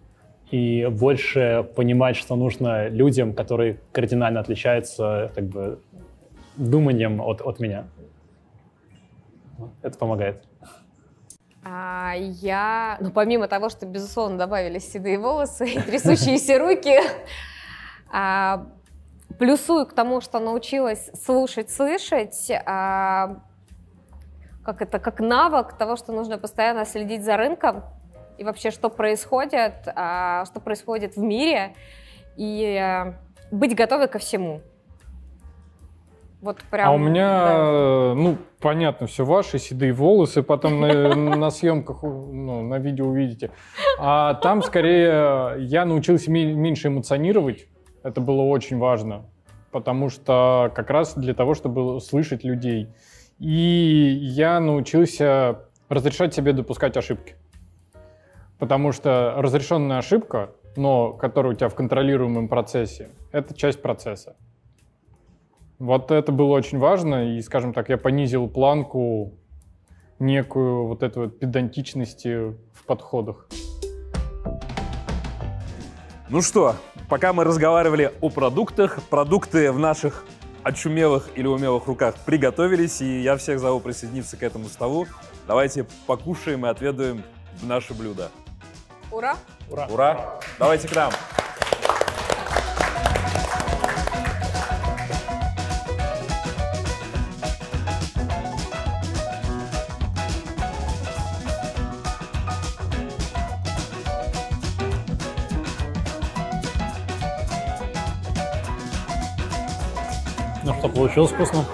и больше понимать, что нужно людям, которые кардинально отличаются как бы, думанием от, от меня. Это помогает. А, я, ну, помимо того, что, безусловно, добавились седые волосы и трясущиеся руки, а, плюсую к тому, что научилась слушать, слышать, а, как это, как навык того, что нужно постоянно следить за рынком и вообще, что происходит, а, что происходит в мире, и а, быть готовой ко всему. Вот прям. А у меня, да. э, ну, понятно, все ваши седые волосы, потом на, [LAUGHS] на съемках, ну, на видео увидите. А там скорее я научился меньше эмоционировать. Это было очень важно, потому что как раз для того, чтобы слышать людей. И я научился разрешать себе допускать ошибки. Потому что разрешенная ошибка, но которая у тебя в контролируемом процессе, это часть процесса. Вот это было очень важно, и, скажем так, я понизил планку некую вот этой вот педантичности в подходах. Ну что, пока мы разговаривали о продуктах, продукты в наших очумелых или умелых руках приготовились, и я всех зову присоединиться к этому столу. Давайте покушаем и отведаем наше блюдо. Ура! Ура! Ура! Давайте к нам. Получилось вкусно?